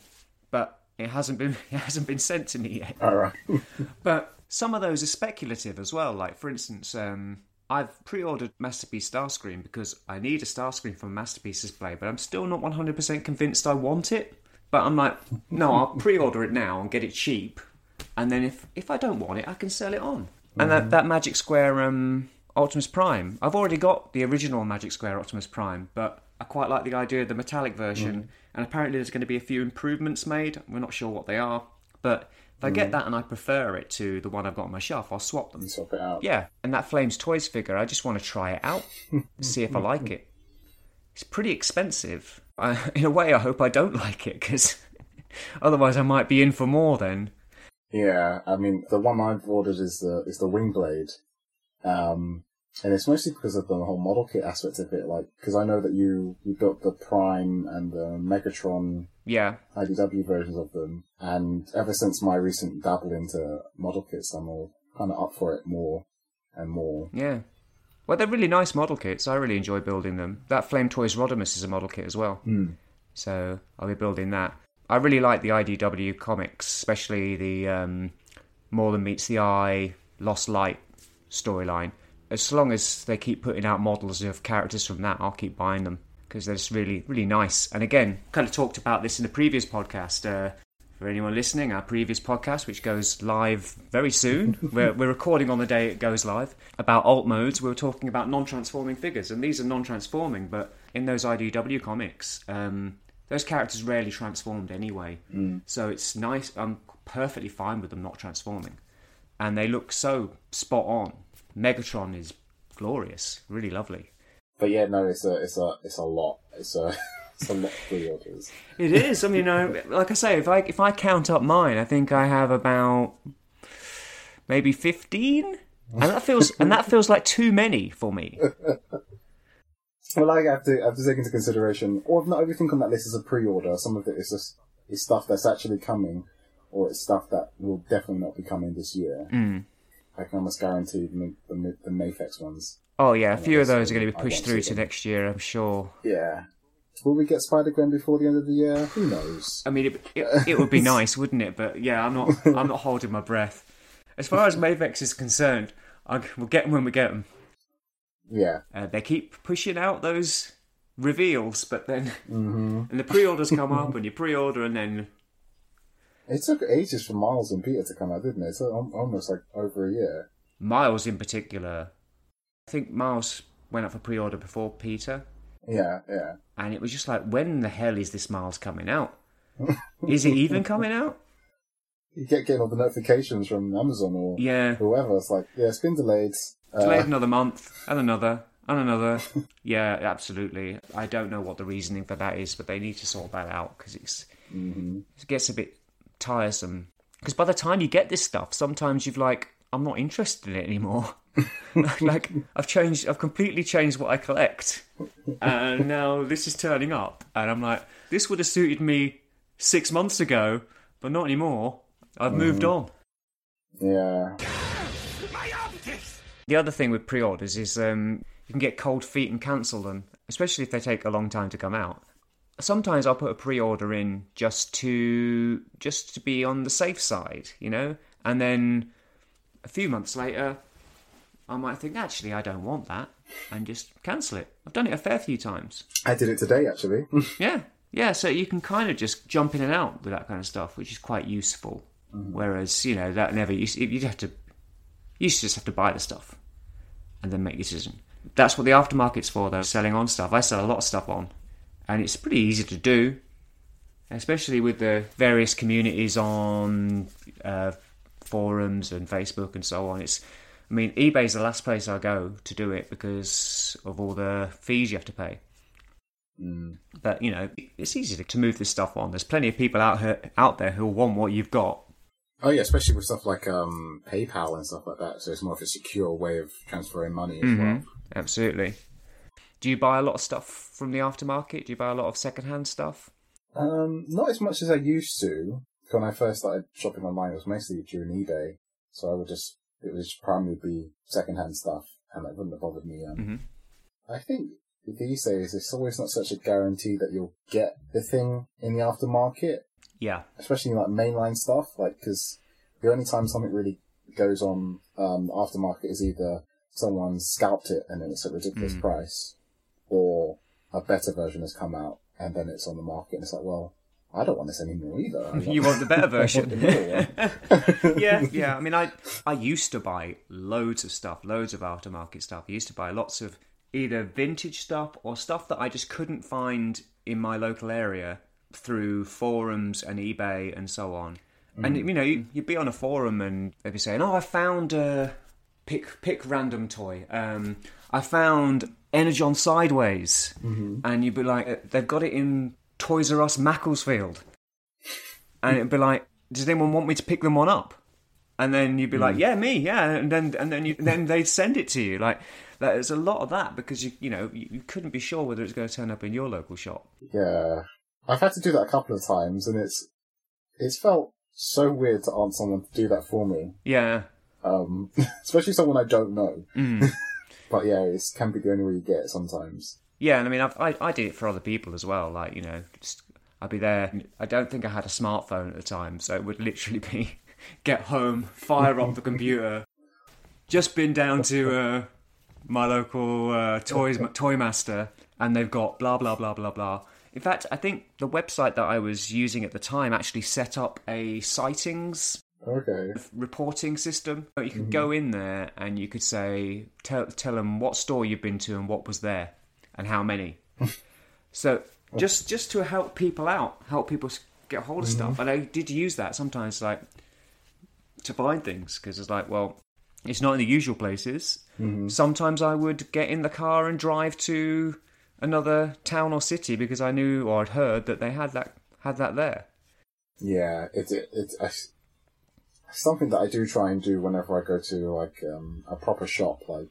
but it hasn't been (laughs) it hasn't been sent to me yet. All right. (laughs) But some of those are speculative as well. Like, for instance, um, I've pre ordered Masterpiece Starscream because I need a Starscream a Masterpiece display, but I'm still not 100% convinced I want it. But I'm like, no, I'll pre order it now and get it cheap. And then if, if I don't want it, I can sell it on. And that, mm-hmm. that Magic Square um, Optimus Prime, I've already got the original Magic Square Optimus Prime, but I quite like the idea of the metallic version. Mm. And apparently, there's going to be a few improvements made. We're not sure what they are. But if I get mm. that and I prefer it to the one I've got on my shelf, I'll swap them. Swap it out. Yeah, and that Flames Toys figure, I just want to try it out, (laughs) see if I like it. It's pretty expensive. I, (laughs) in a way, I hope I don't like it because (laughs) otherwise I might be in for more. Then Yeah, I mean the one I've ordered is the is the Wingblade, um, and it's mostly because of the whole model kit aspect of it. Like, because I know that you you built the Prime and the Megatron yeah, IDW versions of them, and ever since my recent dabble into model kits, I'm all kind of up for it more and more. yeah. Well, they're really nice model kits. I really enjoy building them. That Flame Toys Rodimus is a model kit as well. So I'll be building that. I really like the IDW comics, especially the um, More Than Meets the Eye, Lost Light storyline. As long as they keep putting out models of characters from that, I'll keep buying them because they're just really, really nice. And again, kind of talked about this in the previous podcast. Uh, for anyone listening, our previous podcast, which goes live very soon, (laughs) we're, we're recording on the day it goes live, about alt modes, we were talking about non transforming figures. And these are non transforming, but in those IDW comics, um, those characters rarely transformed anyway. Mm. So it's nice. I'm perfectly fine with them not transforming. And they look so spot on. Megatron is glorious, really lovely. But yeah, no, it's a it's a it's a lot. It's a (laughs) it's a lot for pre-orders. It is. I mean, I, like I say, if I if I count up mine, I think I have about maybe fifteen, and that feels and that feels like too many for me. (laughs) Well, I have to I have to take into consideration, or not everything on that list is a pre-order. Some of it is just is stuff that's actually coming, or it's stuff that will definitely not be coming this year. Mm. I can almost guarantee the the, the Mafex ones. Oh yeah, a few of those are going to be pushed through to next year, I'm sure. Yeah. Will we get Spider Gwen before the end of the year? Who knows? I mean, it, it, it would be (laughs) nice, wouldn't it? But yeah, I'm not. I'm not (laughs) holding my breath. As far as Mafex is concerned, I, we'll get them when we get them. Yeah. Uh, they keep pushing out those reveals, but then (laughs) and the pre-orders come up, and you pre-order, and then It took ages for Miles and Peter to come out, didn't it? It's almost like over a year. Miles in particular. I think Miles went up for pre-order before Peter, Yeah, yeah. and it was just like, when the hell is this Miles coming out? (laughs) Is it even coming out? You get getting all the notifications from Amazon or Yeah. whoever. It's like, yeah, it's been delayed. Delayed Uh, another month, and another, and another. yeah, absolutely. I don't know what the reasoning for that is, but they need to sort that out because it's it gets a bit tiresome. Because by the time you get this stuff, sometimes you've like, I'm not interested in it anymore. (laughs) like I've changed, I've completely changed what I collect, and now this is turning up, and I'm like, this would have suited me six months ago, but not anymore. I've moved on. yeah. The other thing with pre-orders is um, you can get cold feet and cancel them, especially if they take a long time to come out. Sometimes I'll put a pre-order in just to just to be on the safe side, you know, and then a few months later, I might think actually I don't want that and just cancel it. I've done it a fair few times. I did it today, actually. (laughs) Yeah, yeah. So you can kind of just jump in and out with that kind of stuff, which is quite useful. Whereas you know that never used. You'd have to. You just have to buy the stuff, and then make your decision. That's what the aftermarket's for. Though selling on stuff, I sell a lot of stuff on, and it's pretty easy to do, especially with the various communities on uh, forums and Facebook and so on. It's. I mean, eBay's the last place I go to do it because of all the fees you have to pay. But you know, it's easy to, to move this stuff on. There's plenty of people out here, out there who want what you've got. Oh, yeah, especially with stuff like um, PayPal and stuff like that. So it's more of a secure way of transferring money as well. Absolutely. Do you buy a lot of stuff from the aftermarket? Do you buy a lot of secondhand stuff? Um, not as much as I used to. When I first started shopping online, it was mostly during eBay. So I would just, it would just primarily be secondhand stuff, and it wouldn't have bothered me. Um, Mhm. I think these days it's always not such a guarantee that you'll get the thing in the aftermarket, Yeah. especially like mainline stuff. Like, because the only time something really goes on um, aftermarket is either someone scalped it and then it's a ridiculous price, or a better version has come out and then it's on the market and it's like, well, I don't want this anymore either. (laughs) You want the better (laughs) want the version? (laughs) yeah, yeah. I mean, I I used to buy loads of stuff, loads of aftermarket stuff. I used to buy lots of either vintage stuff or stuff that I just couldn't find in my local area through forums and eBay and so on. And you know, you- you'd be on a forum and they'd be saying, "Oh, I found a pick pick random toy. Um, I found Energon Sideways," and you'd be like, "Uh, "They've got it in Toys R Us Macclesfield," (laughs) and it'd be like, "Does anyone want me to pick them one up?" And then you'd be like, "Yeah, me, yeah," and then and then you, then they'd send it to you. Like there's a lot of that because you you know you, you couldn't be sure whether it's going to turn up in your local shop. Yeah, I've had to do that a couple of times, and it's it's felt so weird to ask someone to do that for me, Yeah, um, (laughs) especially someone I don't know. Mm. (laughs) but yeah, it can be the only way you get it sometimes. Yeah, and I mean, I've, I I did it for other people as well. Like you know, just I'd be there. I don't think I had a smartphone at the time, so it would literally be (laughs) get home, fire up the computer. Just been down to uh, my local uh, toys toy master, and they've got blah blah blah blah blah. In fact, I think the website that I was using at the time actually set up a sightings Okay. reporting system. You could mm-hmm. go in there and you could say, tell, tell them what store you've been to and what was there and how many. (laughs) so just just to help people out, help people get hold of mm-hmm. stuff. And I did use that sometimes, like to find things because it's like, well, it's not in the usual places. Mm-hmm. Sometimes I would get in the car and drive to another town or city because I knew or I'd heard that they had that had that there. Yeah, it's it, it's something that I do try and do whenever I go to like um, a proper shop, like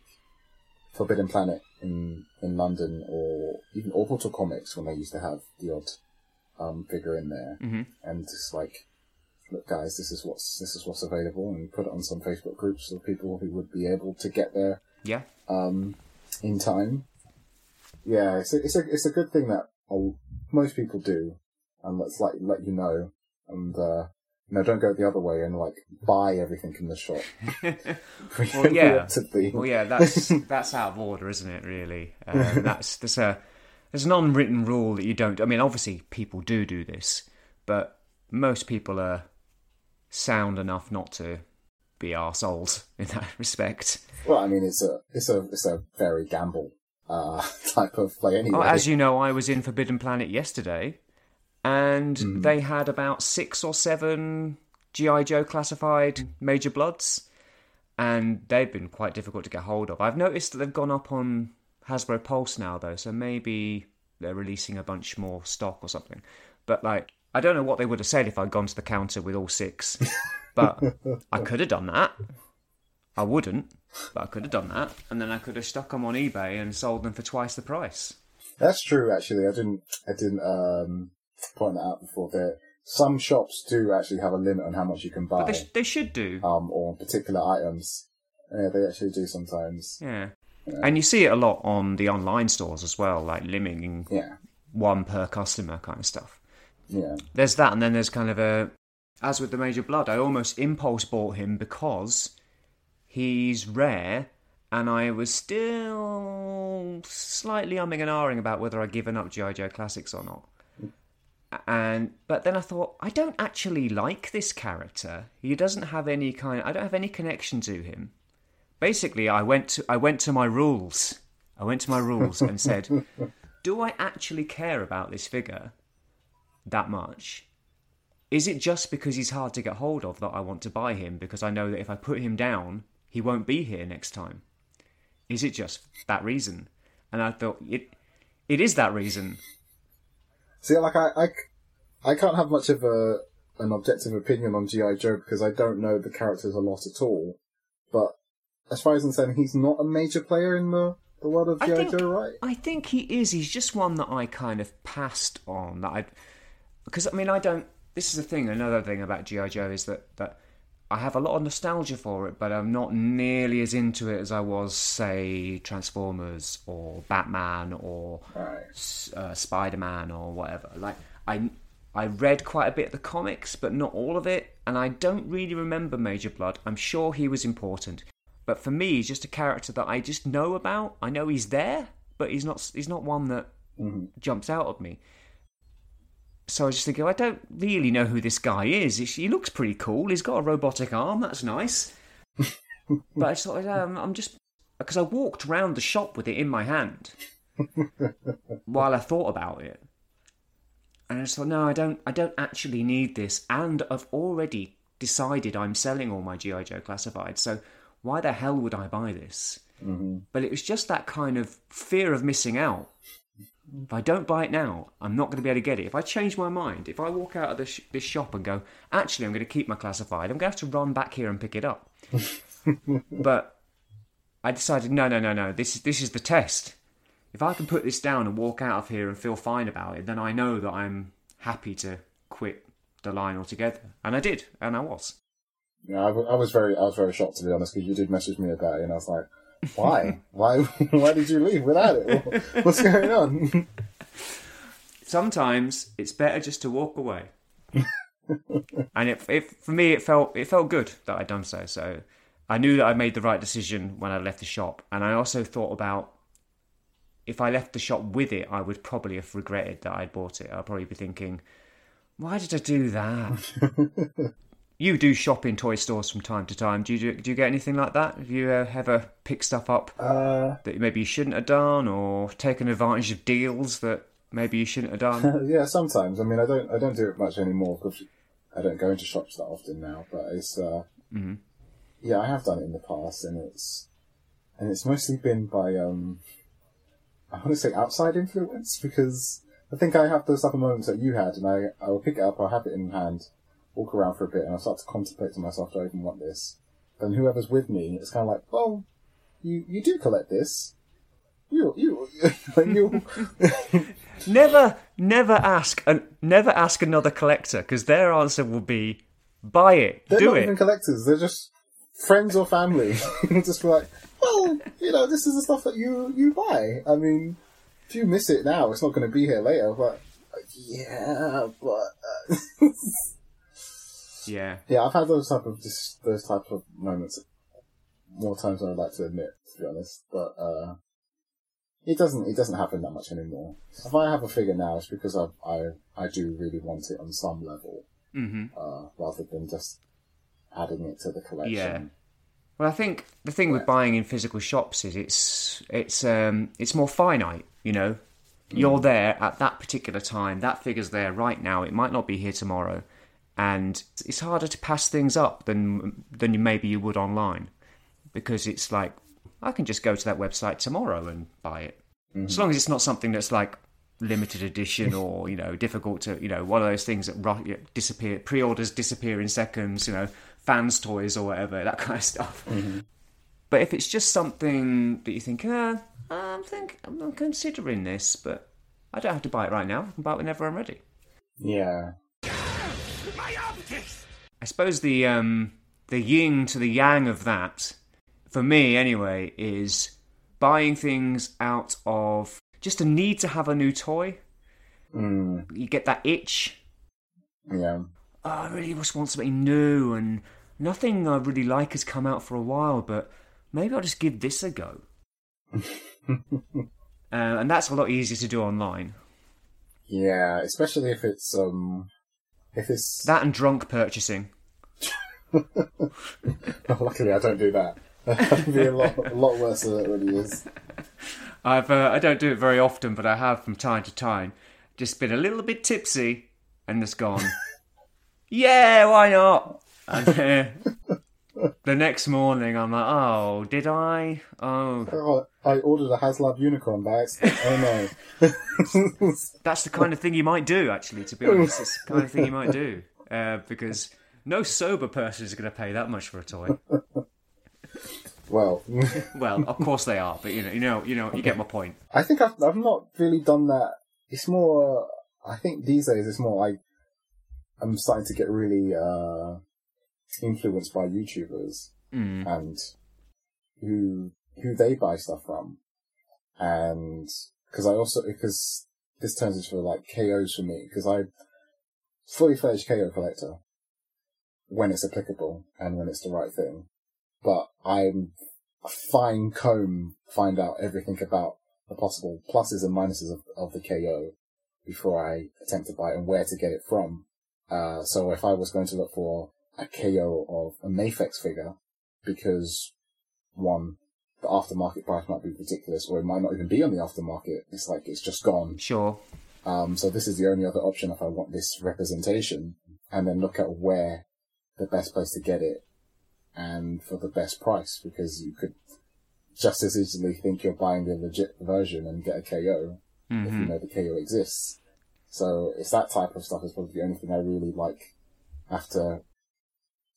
Forbidden Planet in in London or even Orbital Comics when they used to have the odd um, figure in there, Mhm. and just like, look, guys, this is what's this is what's available, and put it on some Facebook groups of people who would be able to get there Yeah. um, in time. Yeah, it's a, it's a it's a good thing that uh, most people do, and let's like let you know, and uh, you know, don't go the other way and like buy everything in the shop. (laughs) Well, yeah. Well, yeah, that's (laughs) that's out of order, isn't it? Really, um, that's there's a there's an unwritten rule that you don't. I mean, obviously, people do do this, but most people are sound enough not to be arseholes in that (laughs) respect. Well, I mean, it's a it's a it's a very gamble uh, (laughs) type of play anyway. Oh, as you know, I was in Forbidden Planet yesterday, and they had about six or seven GI Joe classified Major Bloods, and they've been quite difficult to get hold of. I've noticed that they've gone up on Hasbro Pulse now, though, so maybe they're releasing a bunch more stock or something. But like, I don't know what they would have said if I'd gone to the counter with all six, but (laughs) I could have done that. I wouldn't, but I could have done that, and then I could have stuck them on eBay and sold them for twice the price. That's true. Actually, I didn't I didn't um, point that out before. There, some shops do actually have a limit on how much you can buy, But they, sh- they should do. um, or particular items. Yeah, they actually do sometimes. Yeah. And you see it a lot on the online stores as well, like limiting Yeah, one per customer kind of stuff. yeah. There's that, and then there's kind of a. As with the Major Blood, I almost impulse bought him because he's rare, and I was still slightly umming and ahhing about whether I'd given up G.I. Joe Classics or not. And but then I thought I don't actually like this character. He doesn't have any kind. I don't have any connection to him. Basically, I went to I went to my rules. I went to my rules and (laughs) said, "Do I actually care about this figure that much? Is it just because he's hard to get hold of that I want to buy him because I know that if I put him down, he won't be here next time? Is it just that reason?" And I thought it it is that reason. See, like I, I, I can't have much of a an objective opinion on GI Joe because I don't know the characters a lot at all. But as far as I'm saying, he's not a major player in the, the world of GI Joe, right? I think he is. He's just one that I kind of passed on. That I, because I mean, I don't. This is the thing. Another thing about GI Joe is that that I have a lot of nostalgia for it, but I'm not nearly as into it as I was, say, Transformers or Batman or Right. Uh, Spider Man or whatever. Like I. I read quite a bit of the comics, but not all of it, and I don't really remember Major Blood. I'm sure he was important, but for me, he's just a character that I just know about. I know he's there, but he's not. He's not one that jumps out at me. So I was just thinking, I don't really know who this guy is. He looks pretty cool. He's got a robotic arm. That's nice. (laughs) but I thought, um, I'm just because I walked round the shop with it in my hand (laughs) while I thought about it, and I just thought, no, I don't. I don't actually need this, and I've already decided I'm selling all my GI Joe classified. So why the hell would I buy this? But it was just that kind of fear of missing out. If I don't buy it now, I'm not going to be able to get it. If I change my mind, if I walk out of this, sh- this shop and go, actually, I'm going to keep my classified, I'm going to have to run back here and pick it up. (laughs) but I decided, no, no, no, no. This is this is the test. If I can put this down and walk out of here and feel fine about it, then I know that I'm happy to quit the line altogether. And I did, and I was. Yeah, I, w- I was very, I was very shocked to be honest because you did message me about it, and I was like, "Why? why? (laughs) Why did you leave without it? What's going on?" sometimes it's better just to walk away. (laughs) and it, it, for me, it felt it felt good that I'd done so. So I knew that I made the right decision when I left the shop, and I also thought about if I left the shop with it, I would probably have regretted that I'd bought it. I'd probably be thinking, why did I do that? (laughs) you do shop in toy stores from time to time. Do you do, do you get anything like that? Have you uh, ever picked stuff up uh, that maybe you shouldn't have done, or taken advantage of deals that maybe you shouldn't have done? (laughs) yeah, sometimes. I mean, I don't, I don't do it much anymore because I don't go into shops that often now. But it's, uh, yeah, I have done it in the past, and it's, and it's mostly been by, um, I want to say outside influence because I think I have those type of moments that you had, and I, I will pick it up, I'll have it in hand, walk around for a bit, and I'll start to contemplate to myself, do I even want this? Then whoever's with me, it's kind of like, well, you, you do collect this. you, you, (laughs) you. (laughs) Never, never ask, an, never ask another collector because their answer will be, "Buy it, They're do not it." even collectors. They're just friends or family. (laughs) just like, well, you know, this is the stuff that you you buy. I mean, if you miss it now, it's not going to be here later. But yeah, but uh, Yeah, yeah, I've had those type of just those type of moments more times than I'd like to admit, to be honest. But uh, it doesn't it doesn't happen that much anymore. If I have a figure now, it's because I I I do really want it on some level, hmm uh, rather than just adding it to the collection. Yeah. Well, I think the thing with buying in physical shops is it's it's um it's more finite. You know, you're there at that particular time. That figure's there right now. It might not be here tomorrow, and it's harder to pass things up than than maybe you would online, because it's like I can just go to that website tomorrow and buy it, as long as it's not something that's like limited edition (laughs) or you know difficult to you know one of those things that ru- disappear pre-orders disappear in seconds you know FansToys or whatever that kind of stuff. But if it's just something that you think uh, i'm think i'm considering this but i don't have to buy it right now. I can buy it whenever i'm ready. Yeah. My optics! i suppose the um the yin to the yang of that for me anyway is buying things out of just a need to have a new toy Mm, you get that itch yeah. oh, I really just want something new, and nothing I really like has come out for a while, but maybe I'll just give this a go. (laughs) uh, and that's a lot easier to do online. Yeah, especially if it's um if it's That and drunk purchasing. (laughs) luckily I don't do that. (laughs) That'd be a lot a lot worse than it really is. I've uh, I don't do it very often, but I have from time to time. Just been a little bit tipsy and just gone. (laughs) yeah, why not? And uh, the next morning, I'm like, oh, did I? Oh, Oh, I ordered a HasLab unicorn by accident. Oh (laughs) no. That's the kind of thing you might do, actually, to be honest. It's the kind of thing you might do. Uh, because no sober person is going to pay that much for a toy. well, Well, of course they are, but you know, you know, you know, you get my point. I think I've I've not really done that. It's more. I think these days it's more like I'm starting to get really uh influenced by YouTubers Mm. and who who they buy stuff from, and because I also because this turns into like KOs for me because I fully fledged KO collector when it's applicable and when it's the right thing, but I'm a fine comb find out everything about the possible pluses and minuses of, of the KO before I attempt to buy it and where to get it from. Uh, so if I was going to look for a KO of a Mafex figure, because one, the aftermarket price might be ridiculous, or it might not even be on the aftermarket. It's like it's just gone. Sure. Um, so this is the only other option if I want this representation, and then look at where the best place to get it, and for the best price, because you could just as easily think you're buying the legit version and get a KO if you know the KO exists. So it's that type of stuff is probably the only thing I really like to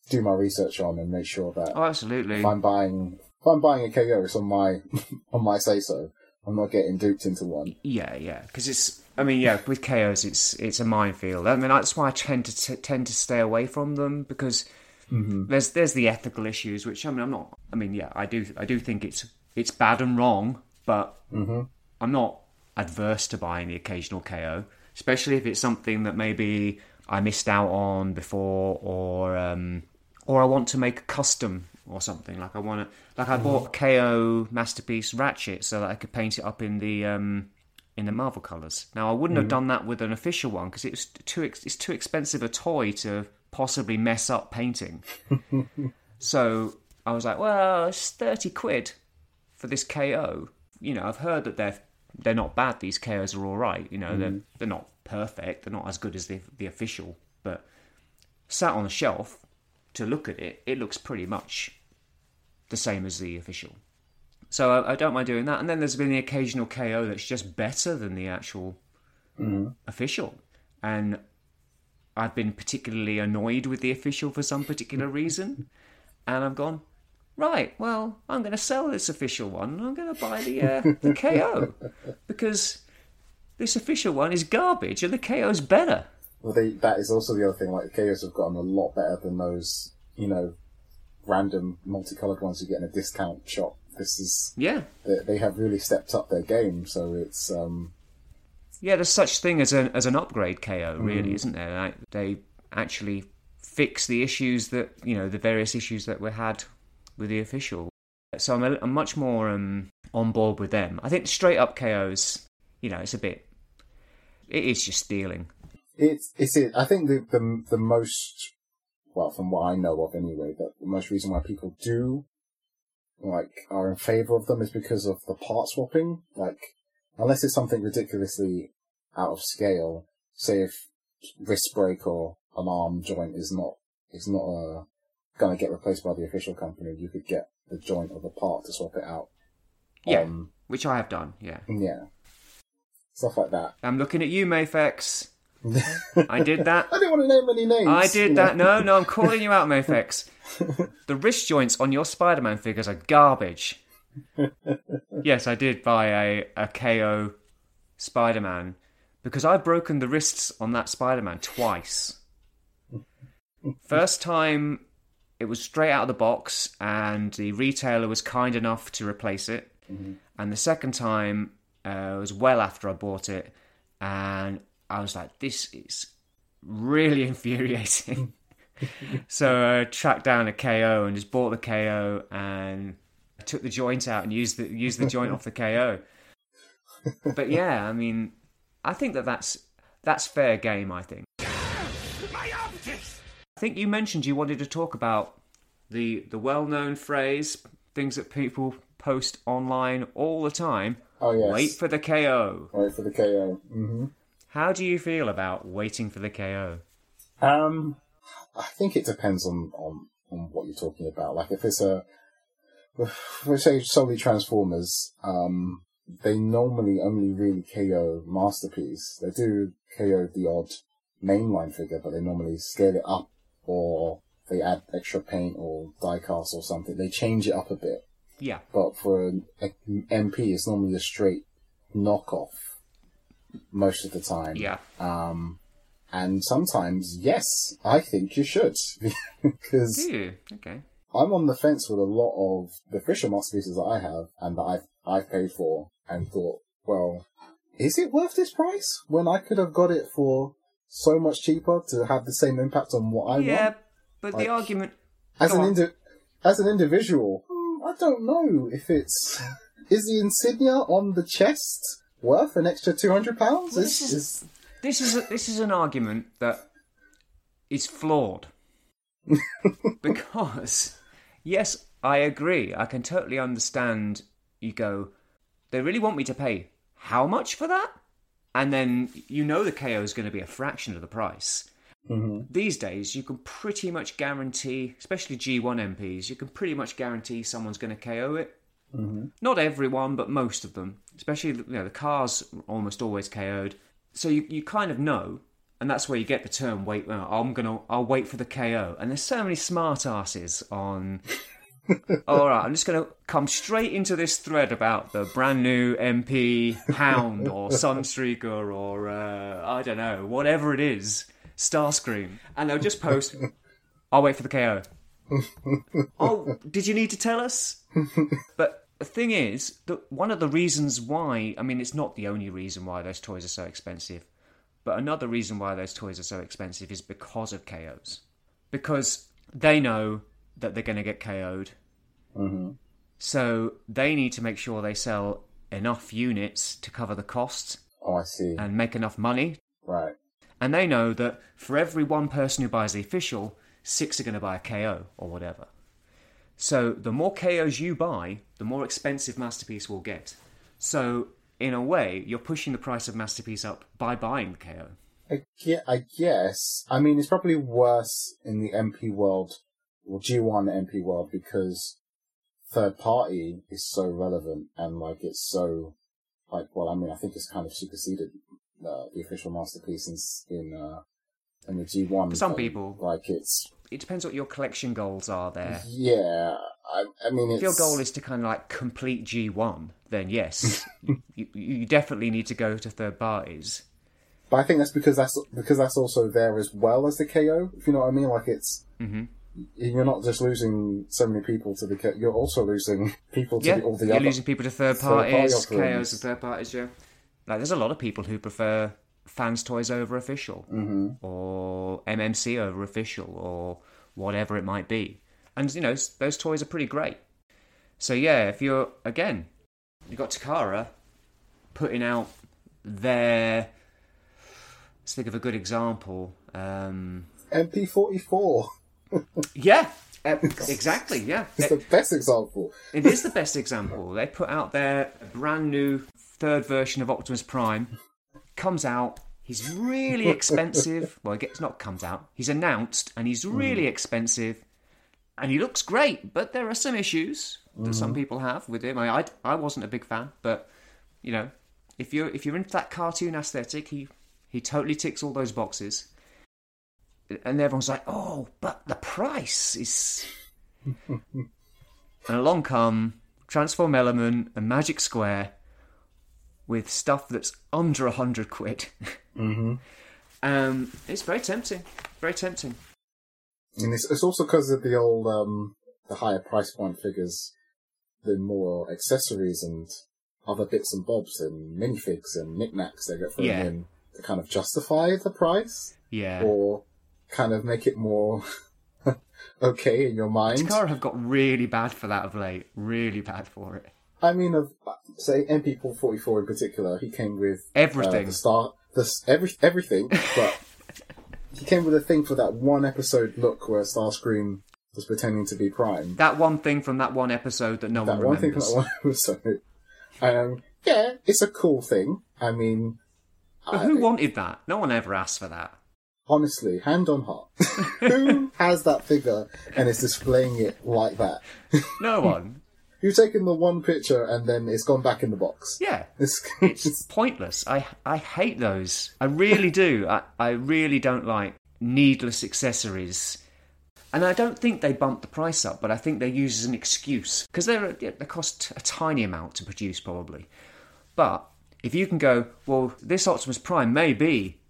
do my research on and make sure that Oh, absolutely. if I'm buying if I'm buying a KO, it's on my (laughs) on my say so. I'm not getting duped into one. Yeah, yeah. Because it's, I mean, yeah, with KOs, it's it's a minefield. I mean, that's why I tend to t- tend to stay away from them because there's there's the ethical issues, which I mean, I'm not. I mean, yeah, I do I do think it's it's bad and wrong, but I'm not adverse to buying the occasional KO, especially if it's something that maybe I missed out on before, or um, or I want to make a custom or something. Like I want to, like I hmm. bought KO masterpiece Ratchet so that I could paint it up in the um, in the Marvel colors. Now I wouldn't have hmm. done that with an official one because it's too ex- it's too expensive a toy to possibly mess up painting. (laughs) so I was like, well, it's thirty quid for this KO. You know, I've heard that they're they're not bad. These KOs are all right. You know, they're hmm. they're not perfect. They're not as good as the the official, but sat on the shelf to look at it, it looks pretty much the same as the official. So I, I don't mind doing that. And then there's been the occasional KO that's just better than the actual official, and I've been particularly annoyed with the official for some particular reason, and I've gone, right, well, I'm going to sell this official one. I'm going to buy the uh, the KO (laughs) because this official one is garbage and the KO's better. Well, they, that is also the other thing. Like the KOs have gotten a lot better than those, you know, random multicolored ones you get in a discount shop. This is Yeah, they, they have really stepped up their game. So it's um, yeah. There's such thing as an as an upgrade KO, really, isn't there? Like, they actually fix the issues that you know the various issues that were had with the official. So I'm, a, I'm much more um, on board with them. I think straight up KOs, you know, it's a bit. It is just stealing. It's it's it. I think the the the most well, from what I know of anyway, that the most reason why people do like are in favor of them is because of the part swapping. Like, unless it's something ridiculously out of scale, say if wrist break or an arm joint is not is not uh, going to get replaced by the official company, you could get the joint or the part to swap it out. Yeah, Um, which I have done. Yeah, yeah, stuff like that. I'm looking at you, Mafex. I did (laughs) that. I didn't want to name any names. I did know. that. No, no, I'm calling you out, (laughs) Mafex. the wrist joints on your Spider-Man figures are garbage. yes, I did buy a, a KO Spider-Man because I've broken the wrists on that Spider-Man twice. First time, it was straight out of the box, and the retailer was kind enough to replace it. And the second time uh, was well after I bought it, and I was like, "This is really (laughs) infuriating." (laughs) so I tracked down a KO and just bought the KO and took the joint out and used the used the joint off the KO. But (laughs) yeah, I mean, I think that that's that's fair game. I think. My optics! I think you mentioned you wanted to talk about the the well known phrase, things that people post online all the time. Oh yes. Wait for the KO. Wait for the KO. hmm How do you feel about waiting for the KO? Um, I think it depends on, on, on what you're talking about. Like if it's a, we say solely Transformers, um, they normally only really KO Masterpiece. They do KO the odd mainline figure, but they normally scale it up or they add extra paint or die cast or something. They change it up a bit. Yeah, But for an MP, it's normally a straight knockoff most of the time. yeah. Um, and sometimes, yes, I think you should. (laughs) because Do you? Okay. I'm on the fence with a lot of the official masterpieces that I have and that I've, I've paid for and thought, well, is it worth this price when I could have got it for so much cheaper to have the same impact on what I yeah, want? Yeah, but Like- the argument. As go an indi- as an individual, hmm, I don't know if it's (laughs) is the insignia on the chest worth an extra two hundred pounds? This is- This is a, this is an argument that is flawed (laughs) because yes, I agree. I can totally understand. You go, they really want me to pay how much for that, and then you know the KO is going to be a fraction of the price. Mm-hmm. These days, you can pretty much guarantee, especially G1 MPs, you can pretty much guarantee someone's going to KO it. Not everyone, but most of them. Especially, you know, the cars almost always KO'd. So you, you kind of know, and that's where you get the term "wait." Well, I'm gonna, I'll wait for the KO. And there's so many smart asses on. (laughs) All right, I'm just gonna come straight into this thread about the brand new MP Hound or Sunstreaker or uh, I don't know, whatever it is, Starscream, and they'll just post. I'll wait for the KO. (laughs) oh, did you need to tell us? But the thing is that one of the reasons why, I mean, it's not the only reason why those toys are so expensive, but another reason why those toys are so expensive is because of KOs. Because they know that they're going to get KO'd. Mm-hmm. So they need to make sure they sell enough units to cover the costs Oh, I see. and make enough money. right. And they know that for every one person who buys the official, six are going to buy a KO or whatever. So the more KOs you buy, the more expensive Masterpiece will get. So in a way, you're pushing the price of Masterpiece up by buying the KO. I, I guess. I mean, it's probably worse in the MP world, or G1 MP world, because third party is so relevant and like it's so like. Well, I mean, I think it's kind of superseded uh, the official masterpiece in in, uh, in the G1. For some thing. people. like it's It depends what your collection goals are there. yeah. I, I mean, it's, If your goal is to kind of like complete G1, then yes, (laughs) you, you definitely need to go to third parties. But I think that's because that's because that's also there as well as the KO. If you know what I mean, like it's Mm-hmm. you're not just losing so many people to the KO, you're also losing people to Yeah, the, all the you're other. losing people to third parties, offerings. KOs to third parties. Yeah, like there's a lot of people who prefer FansToys over official, mm-hmm. or MMC over official, or whatever it might be. And you know those toys are pretty great. So yeah, if you're again, you got Takara putting out their. Let's think of a good example. Um, MP44 (laughs) yeah, (laughs) exactly. Yeah, is the best example. It is the best example. They put out their brand new third version of Optimus Prime. Comes out. He's really expensive. (laughs) Well, it gets not comes out. He's announced, and he's hmm. really expensive, and he looks great. But there are some issues that some hmm. people have with him. I, I I wasn't a big fan, but you know, if you're if you're into that cartoon aesthetic, he he totally ticks all those boxes. And everyone's like, "Oh, but the price is." (laughs) and along come Transform Element and Magic Square with stuff that's under a hundred quid. Mm-hmm. Um, it's very tempting. Very tempting. And it's, it's also because of the old, um, the higher price point figures, the more accessories and other bits and bobs and minifigs and knickknacks they get thrown Yeah. in to kind of justify the price Yeah. or kind of make it more (laughs) okay in your mind. Takara have got really bad for that of late. Really bad for it. I mean, of say MP444 in particular, he came with Everything. Uh, the star, the every everything, but (laughs) he came with a thing for that one episode look where Starscream was pretending to be Prime. That one thing from that one episode that no that one one thing from that one (laughs) episode. Um, yeah, it's a cool thing. I mean, But who wanted that? No one ever asked for that. honestly, hand on heart, (laughs) who has that figure and is displaying it like that? No one. You've taken the one picture and then it's gone back in the box. Yeah. (laughs) It's, It's pointless. I I hate those. I really do. I, I really don't like needless accessories. And I don't think they bump the price up, but I think they use as an excuse because they're they cost a tiny amount to produce probably. But if you can go, well, this Optimus Prime may be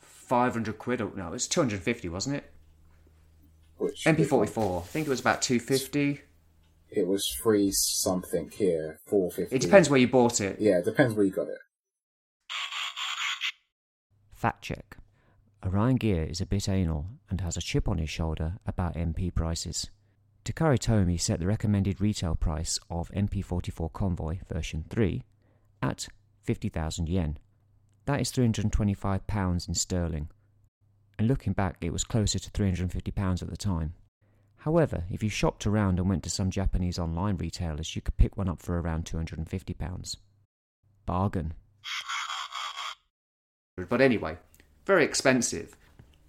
five hundred quid. Or, no, it's two hundred fifty, wasn't it? which MP44. I think it was about two fifty. It was free something here, four fifty. It depends where you bought it. Yeah, it depends where you got it. Fact check. Orion Gear is a bit anal and has a chip on his shoulder about MP prices. Takara Tomy set the recommended retail price of MP44 Convoy version 3 at 50,000 yen. That is £325 in sterling. And looking back, it was closer to £350 at the time. However, if you shopped around and went to some Japanese online retailers, you could pick one up for around £250. Bargain. But anyway, very expensive.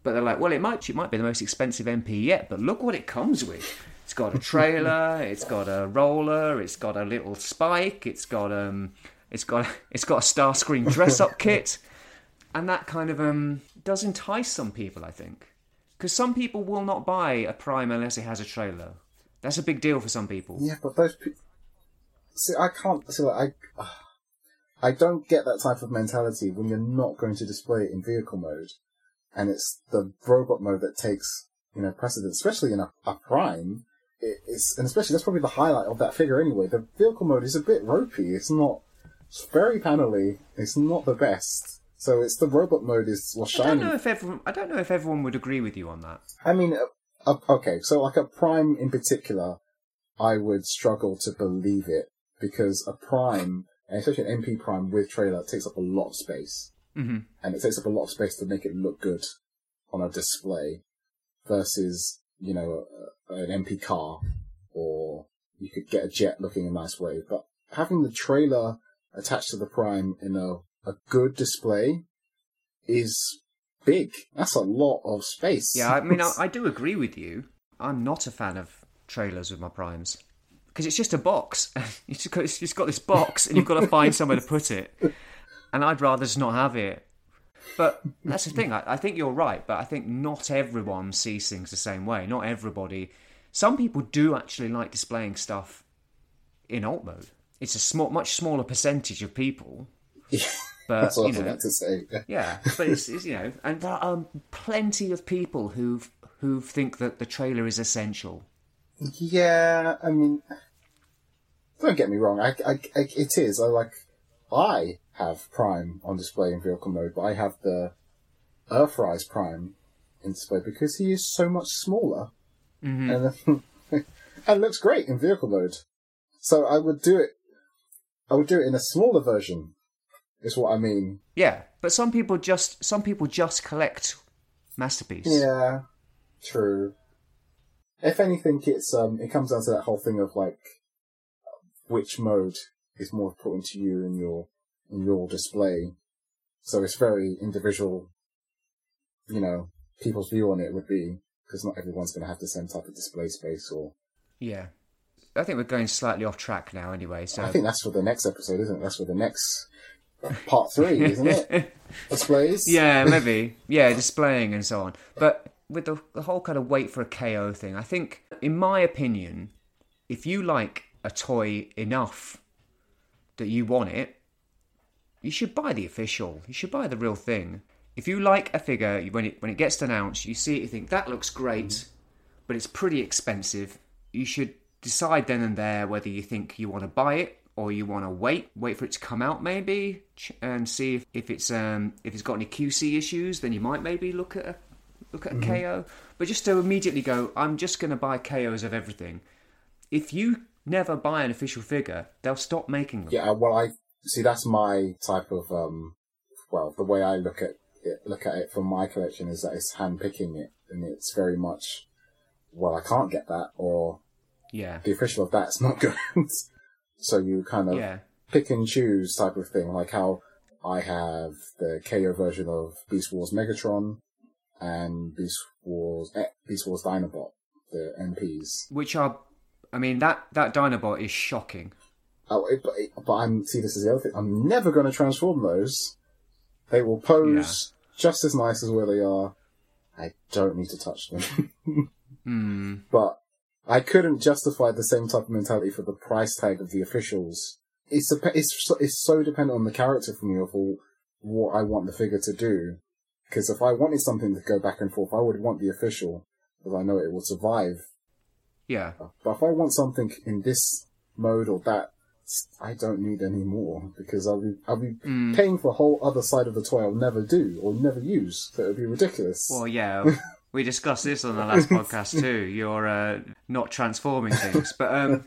But they're like, well, it might it might be the most expensive MP yet, but look what it comes with. It's got a trailer, it's got a roller, it's got a little spike, it's got um, it's got (laughs) it's got a Starscream dress up kit, and that kind of um does entice some people, I think, because some people will not buy a Prime unless it has a trailer. That's a big deal for some people. Yeah, but those people. See, I can't. See, like, I. I don't get that type of mentality when you're not going to display it in vehicle mode, and it's the robot mode that takes you know precedence, especially in a, a prime. It, it's and especially that's probably the highlight of that figure anyway. The vehicle mode is a bit ropey. It's not. It's very panely. It's not the best. So it's the robot mode is what's I don't know if everyone I don't know if everyone would agree with you on that. I mean, uh, uh, okay, so like a prime in particular, I would struggle to believe it because a prime, especially an MP prime with trailer, takes up a lot of space, hmm and it takes up a lot of space to make it look good on a display, versus you know an MP car, or you could get a jet looking a nice way. But having the trailer attached to the prime in a a good display is big. That's a lot of space. Yeah, I mean, I, (laughs) I do agree with you. I'm not a fan of trailers with my primes because it's just a box. (laughs) It's just got, it's just got this box, and you've got to find somewhere to put it. And I'd rather just not have it. But that's the thing. I, I think you're right, but I think not everyone sees things the same way. Not everybody some people do actually like displaying stuff in alt mode. It's a small, much smaller percentage of people, (laughs) but That's what I you was know, about to say. (laughs) yeah, but it's, it's you know, and there are plenty of people who who think that the trailer is essential. Yeah, I mean, don't get me wrong. I, I, I, it is. I like. I have Prime on display in vehicle mode, but I have the Earthrise Prime in display because he is so much smaller mm-hmm. and (laughs) and looks great in vehicle mode. So I would do it. I would do it in a smaller version. Is what I mean. Yeah, but some people just some people just collect masterpiece. Yeah, true. If anything, it's um, it comes down to that whole thing of like, which mode is more important to you in your in your display. So it's very individual. You know, people's view on it would be because not everyone's going to have the same type of display space. Or yeah. I think we're going slightly off track now, anyway. So I think that's for the next episode, isn't it? That's for the next part three, isn't it? (laughs) Displays. yeah, (laughs) maybe. Yeah, displaying and so on. But with the, the whole kind of wait for a KO thing, I think, in my opinion, if you like a toy enough that you want it, you should buy the official. You should buy the real thing. If you like a figure, when it when it gets announced, you see it, you think that looks great, but it's pretty expensive. You should decide then and there whether you think you want to buy it or you want to wait, wait for it to come out maybe, and see if, if it's um if it's got any QC issues. Then you might maybe look at a look at a KO. But just to immediately go, I'm just going to buy KOs of everything. If you never buy an official figure, they'll stop making them. Yeah, well, I see. That's my type of um. Well, the way I look at it, look at it from my collection is that it's hand picking it, and it's very much. Well, I can't get that, or Yeah. the official of that's not (laughs) good. So you kind of Yeah. pick and choose type of thing, like how I have the KO version of Beast Wars Megatron and Beast Wars eh, Beast Wars Dinobot, the MPs. Which are, I mean, that that Dinobot is shocking. Oh, it, but, it, but I'm see. This is the other thing. I'm never going to transform those. They will pose just as nice as where they are. I don't need to touch them. (laughs) Hmm. but I couldn't justify the same type of mentality for the price tag of the officials. It's a, it's so- it's so dependent on the character for me of all, what I want the figure to do. Because if I wanted something to go back and forth, I would want the official because I know it will survive. Yeah. But if I want something in this mode or that, I don't need any more because I'll be I'll be Hmm. paying for a whole other side of the toy I'll never do or never use. So it would be ridiculous. Well, yeah. (laughs) We discussed this on the last podcast too. You're uh, not transforming things, but um,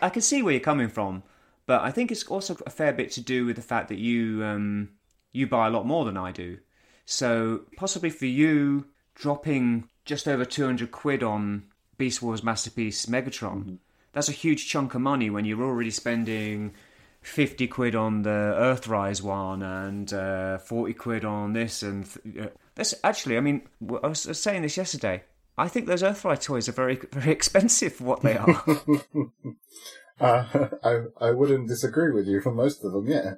I can see where you're coming from. But I think it's also a fair bit to do with the fact that you um, you buy a lot more than I do. So possibly for you, dropping just over two hundred quid on Beast Wars Masterpiece Megatron, that's a huge chunk of money when you're already spending. 50 quid on the Earthrise one and uh, 40 quid on this and th- uh, that's actually I mean w- I was, I was saying this yesterday I think those Earthrise toys are very very expensive for what they are (laughs) Uh, (laughs) I I wouldn't disagree with you for most of them. Yeah.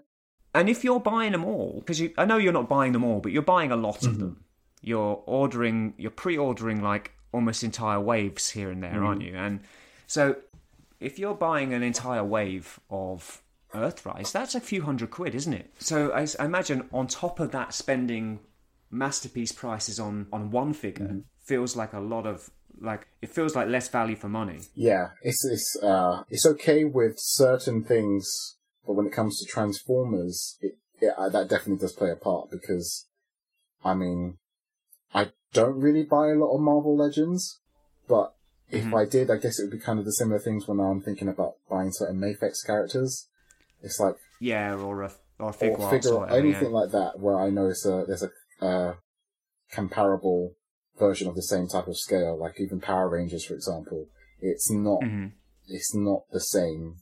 and if you're buying them all because I know you're not buying them all but you're buying a lot of mm-hmm. them you're ordering you're pre-ordering like almost entire waves here and there aren't mm-hmm. you and so if you're buying an entire wave of Earthrise, that's a few hundred quid, isn't it? So I imagine on top of that, spending masterpiece prices on on one figure mm-hmm. Feels like a lot of like it feels like less value for money. Yeah, it's it's uh it's okay with certain things, but when it comes to Transformers, it, it uh, that definitely does play a part because, I mean, I don't really buy a lot of Marvel Legends, but if I did, I guess it would be kind of the similar things when I'm thinking about buying certain Mafex characters. It's like Yeah, or a or a figure, or figure or anything yeah. like that where I know it's a, there's a uh, comparable version of the same type of scale, like even Power Rangers, for example. It's not Mhm. it's not the same,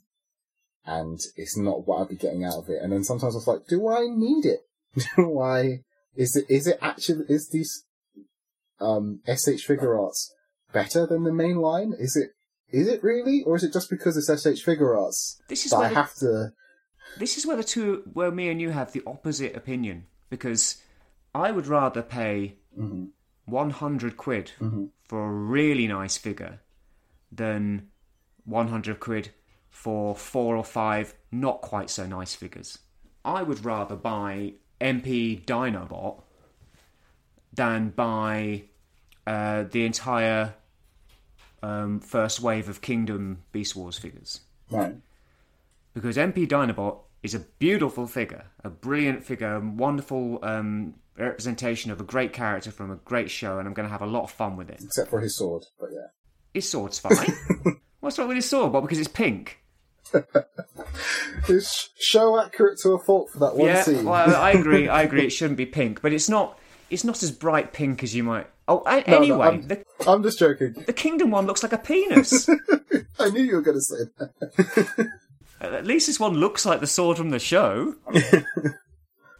and it's not what I'd be getting out of it. And then sometimes I was like, do I need it? (laughs) do I? Is it is it actually is these um SH Figuarts better than the main line? Is it is it really, or is it just because it's SH Figuarts This is that I the- have to? This is where the two, where me and you have the opposite opinion because I would rather pay Mhm. 100 quid Mhm. for a really nice figure than 100 quid for four or five not quite so nice figures. I would rather buy MP Dinobot than buy uh, the entire um, first wave of Kingdom Beast Wars figures. Right. Because MP Dinobot is a beautiful figure, a brilliant figure, a wonderful um, representation of a great character from a great show, and I'm going to have a lot of fun with it. Except for his sword, but yeah. His sword's fine. (laughs) What's wrong with his sword? Well, because it's pink. It's show accurate to a fault for that one yeah, scene. well, I (laughs) agree. I agree. It shouldn't be pink, but it's not. It's not as bright pink as you might. Oh, a- No, no, anyway, I'm- the I'm just joking. the Kingdom one looks like a penis. (laughs) I knew you were going to say that. At least this one looks like the sword from the show.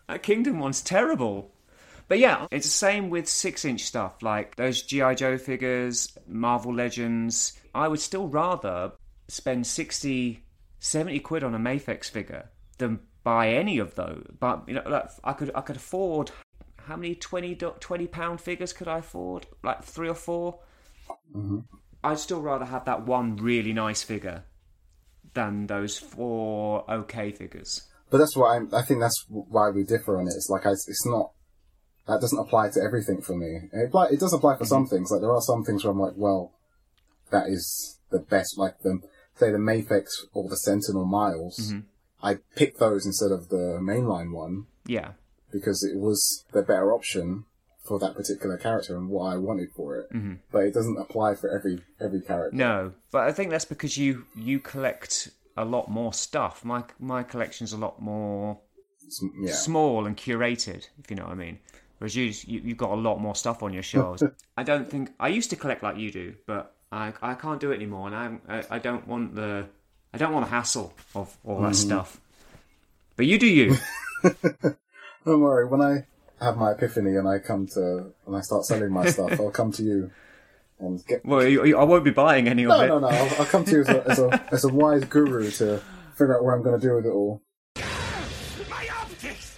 that Kingdom one's terrible. But yeah, it's the same with six inch stuff, like those G.I. Joe figures, Marvel Legends. I would still rather spend 60, 70 quid on a Mafex figure than buy any of those. But, you know, like, I could I could afford. How many 20, 20 pound figures could I afford? Like three or 4 mm-hmm. I'd still rather have that one really nice figure than those four okay figures. But that's why I'm, I think that's why we differ on it. It's like I, it's not that doesn't apply to everything for me. It, apply, it does apply for some things. Like there are some things where I'm like, well, that is the best. Like the say the Mafex or the Sentinel Miles. I picked those instead of the mainline one Yeah. because it was the better option for that particular character and what I wanted for it. Mm-hmm. But it doesn't apply for every every character. No, but I think that's because you you collect a lot more stuff. My my collection's a lot more yeah. small and curated, if you know what I mean. Whereas you, you you've got a lot more stuff on your shelves. (laughs) I don't think I used to collect like you do, but I I can't do it anymore, and I'm- I I don't want the I don't want the hassle of all that mm-hmm. stuff. But you do you. (laughs) (laughs) Don't worry, when I have my epiphany and I come to and I start selling my stuff, I'll come to you and get. well, you, you- I won't be buying any of No, it. no, no. I'll, I'll come to you as a, as a as a wise guru to figure out what I'm going to do with it all. My optics!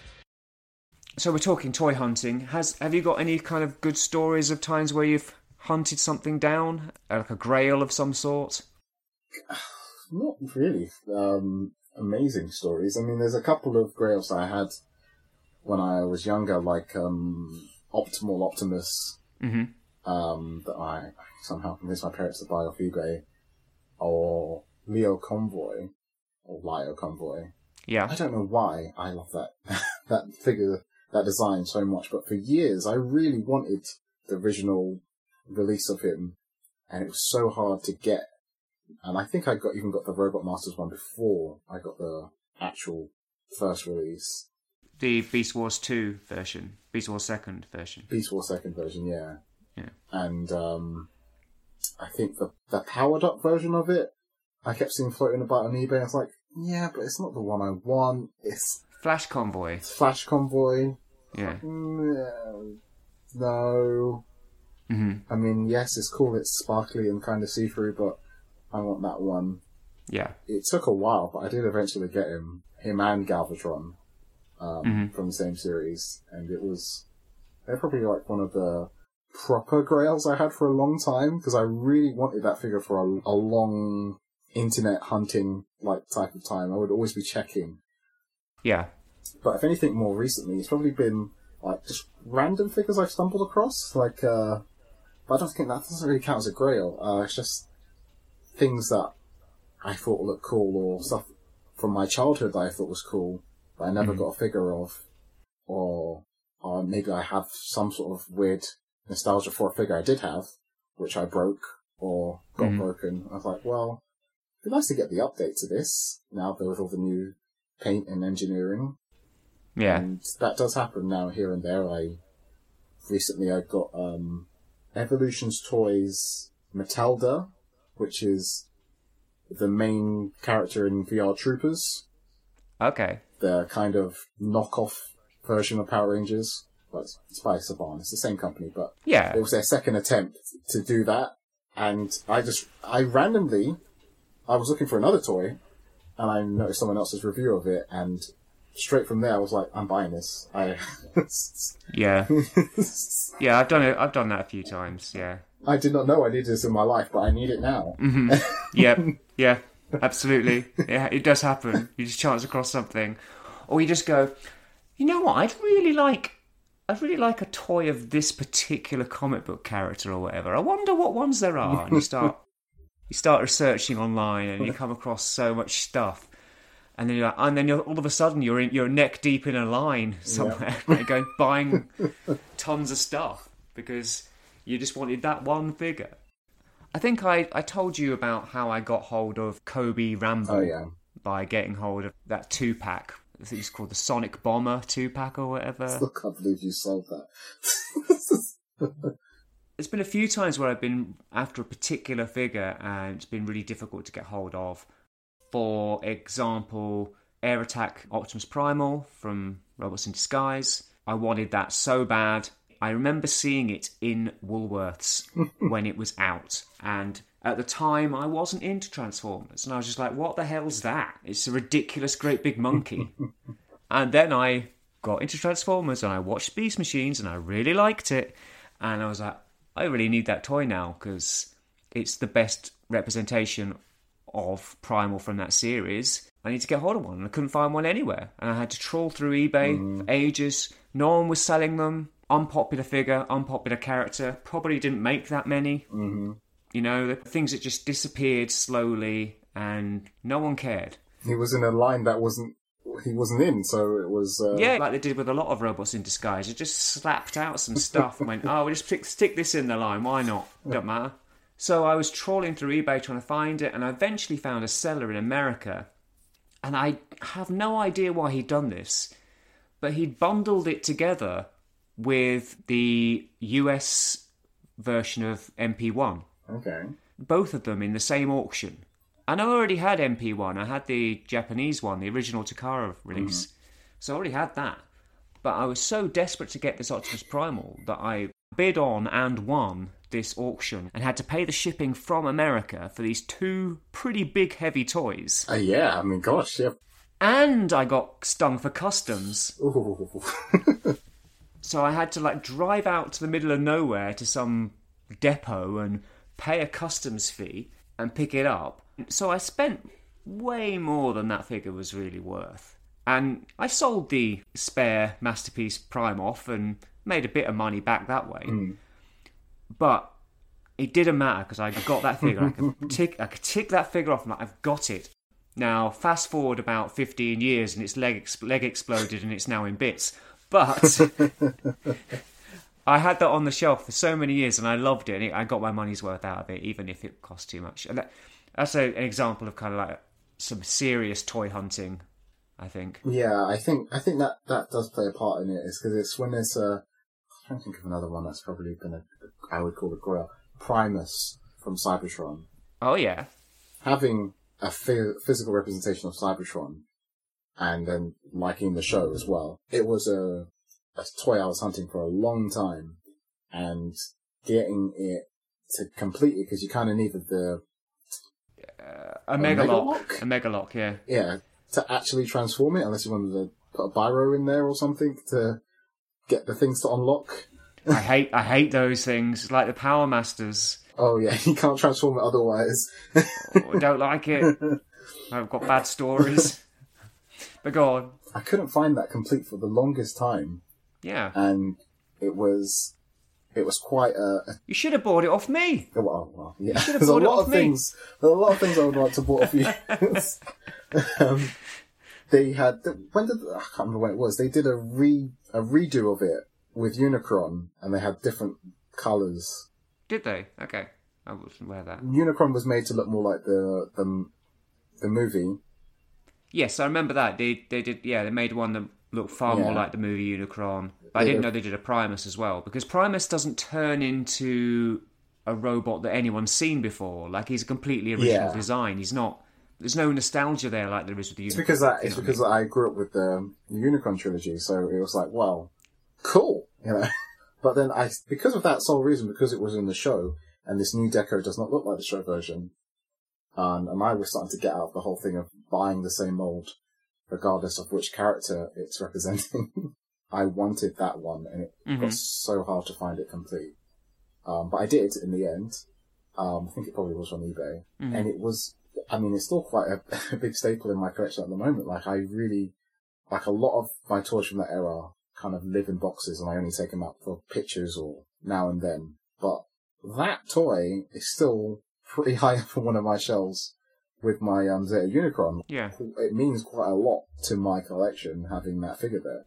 So we're talking toy hunting. Has have you got any kind of good stories of times where you've hunted something down, Uh, like a grail of some sort? (sighs) Not really um, amazing stories. I mean, there's a couple of grails I had when I was younger, like um, Optimal Optimus, Mhm. um, that I somehow convinced my parents to buy off eBay, or Leo Convoy, or Lio Convoy. Yeah. I don't know why I love that (laughs) that figure, that design so much, but for years I really wanted the original release of him, and it was so hard to get. And I think I got even got the Robot Masters one before I got the actual first release, The Beast Wars 2 version, Beast Wars 2nd version. Beast Wars second version, yeah. Yeah. And um, I think the the powered up version of it, I kept seeing floating about on eBay. I was like, yeah, but it's not the one I want. It's Flash Convoy. Flash Convoy. Yeah. Mm, No. hmm I mean, yes, it's cool, it's sparkly and kind of see through, but I want that one. Yeah. It took a while, but I did eventually get him, him and Galvatron, um, Mhm. from the same series, and it was, they're probably like one of the proper grails I had for a long time, because I really wanted that figure for a, a long internet hunting, like, type of time. I would always be checking. Yeah. But if anything more recently, it's probably been like just random figures I've stumbled across. Like, uh, but I don't think that doesn't really count as a grail. Uh, it's just things that I thought looked cool or stuff from my childhood that I thought was cool, but I never got a figure of. Or, or maybe I have some sort of weird nostalgia for a figure I did have, which I broke or got Mhm. broken. I was like, well, it'd be nice to get the update to this now with all the new paint and engineering. Yeah. And that does happen now here and there. I recently I got um Evolutions Toys Metalder, which is the main character in VR Troopers, Okay. the kind of knockoff version of Power Rangers. Well, it's, it's by Saban, it's the same company, but Yeah. it was their second attempt to do that. And I just, I randomly, I was looking for another toy, and I noticed someone else's review of it, and straight from there I was like, I'm buying this. I, (laughs) Yeah. (laughs) Yeah. I've done it. I've done that a few times. Yeah. I did not know I needed this in my life, but I need it now. Mm-hmm. (laughs) Yep, yeah, absolutely. Yeah, it does happen. You just chance across something, or you just go, you know what? I'd really like, I'd really like a toy of this particular comic book character or whatever. I wonder what ones there are. And you start, you start researching online, and you come across so much stuff. And then you're like, and then you're, all of a sudden you're in, you're neck deep in a line somewhere, (laughs) and you're going buying tons of stuff because you just wanted that one figure. I think I, I told you about how I got hold of Kobe Rambo Oh yeah. by getting hold of that two pack. I think it's called the Sonic Bomber two pack or whatever. I can't believe you solved that. (laughs) There's been a few times where I've been after a particular figure and it's been really difficult to get hold of. For example, Air Attack Optimus Primal from Robots in Disguise. I wanted that so bad. I remember seeing it in Woolworths (laughs) when it was out, and at the time I wasn't into Transformers, and I was just like, "What the hell's that? It's a ridiculous, great big monkey." (laughs) and then I got into Transformers and I watched Beast Machines, and I really liked it, and I was like, "I really need that toy now because it's the best representation of Primal from that series. I need to get hold of one, and I couldn't find one anywhere. And I had to trawl through eBay for ages. No one was selling them. Unpopular figure, unpopular character. Probably didn't make that many. Mm-hmm. You know, the things that just disappeared slowly, and no one cared. he was in a line that wasn't he wasn't in, so it was. Uh, Yeah, like they did with a lot of robots in disguise. They just slapped out some stuff and went, "Oh, we'll just stick, stick this in the line. Why not? Don't matter." So I was trawling through eBay trying to find it, and I eventually found a seller in America. And I have no idea why he'd done this, but he'd bundled it together with the US version of MP1 Okay. both of them in the same auction. And I already had MP1. I had the Japanese one, the original Takara release. Mm-hmm. So I already had that. But I was so desperate to get this Optimus Primal that I bid on and won this auction and had to pay the shipping from America for these two pretty big heavy toys. Uh, yeah, I mean, gosh, yeah. And I got stung for customs. (laughs) So I had to like drive out to the middle of nowhere to some depot and pay a customs fee and pick it up. So I spent way more than that figure was really worth. And I sold the spare Masterpiece Prime off and made a bit of money back that way. But it didn't matter because I got that figure. I could (laughs) tick, I could tick that figure off. and like, I've got it. Now, fast forward about 15 years and its leg, leg exploded and it's now in bits. But (laughs) I had that on the shelf for so many years and I loved it. And it, I got my money's worth out of it, even if it cost too much. And that, that's a, an example of kind of like some serious toy hunting, I think. yeah, I think I think that that does play a part in it. Is because it's when there's a. Trying to think of another one that's probably gonna. I would call it Grail. Primus from Cybertron. Oh, yeah. having a physical representation of Cybertron and then liking the show as well. It was a, a toy I was hunting for a long time and getting it to complete it because you kind of needed the, uh, A Megalock. Megalock? A Megalock, yeah. yeah, to actually transform it unless you wanted to put a biro in there or something to get the things to unlock. I hate I hate those things. Like the Power Masters. Oh yeah, (laughs) you can't transform it otherwise. I don't like it. I've got bad stories. But go on. I couldn't find that complete for the longest time Yeah. and it was, it was quite a, a You should have bought it off me. Oh, Well, well, yeah. should have (laughs) There's a lot off of me. things. There's a lot of things I would like to bought off you. (laughs) um, they had when did I can't remember when it was. They did a re a redo of it with Unicron, and they had different colours. Did they? Okay. I wasn't aware of that. Unicron was made to look more like the the the movie. Yes, I remember that. They they did yeah, they made one that looked far more like the movie Unicron. But I didn't know they did a Primus as well. Because Primus doesn't turn into a robot that anyone's seen before. Like he's a completely original Yeah. design. He's not there's no nostalgia there like there is with the Unicron. It's because that it's I because I grew up with the Unicron trilogy, so it was like, well, cool, you know. (laughs) But then I, because of that sole reason, because it was in the show, and this new deco does not look like the show version, um, and I was starting to get out of the whole thing of buying the same mold, regardless of which character it's (laughs) representing. I wanted that one, and it Mhm. got so hard to find it complete. Um, but I did in the end. Um, I think it probably was on eBay, and it was. I mean, it's still quite a, (laughs) a big staple in my collection at the moment. Like, I really like a lot of my toys from that era kind of live in boxes, and I only take them out for pictures or now and then. But that toy is still pretty (laughs) high up on one of my shelves with my um, Zeta Unicron. Yeah. It means quite a lot to my collection having that figure there.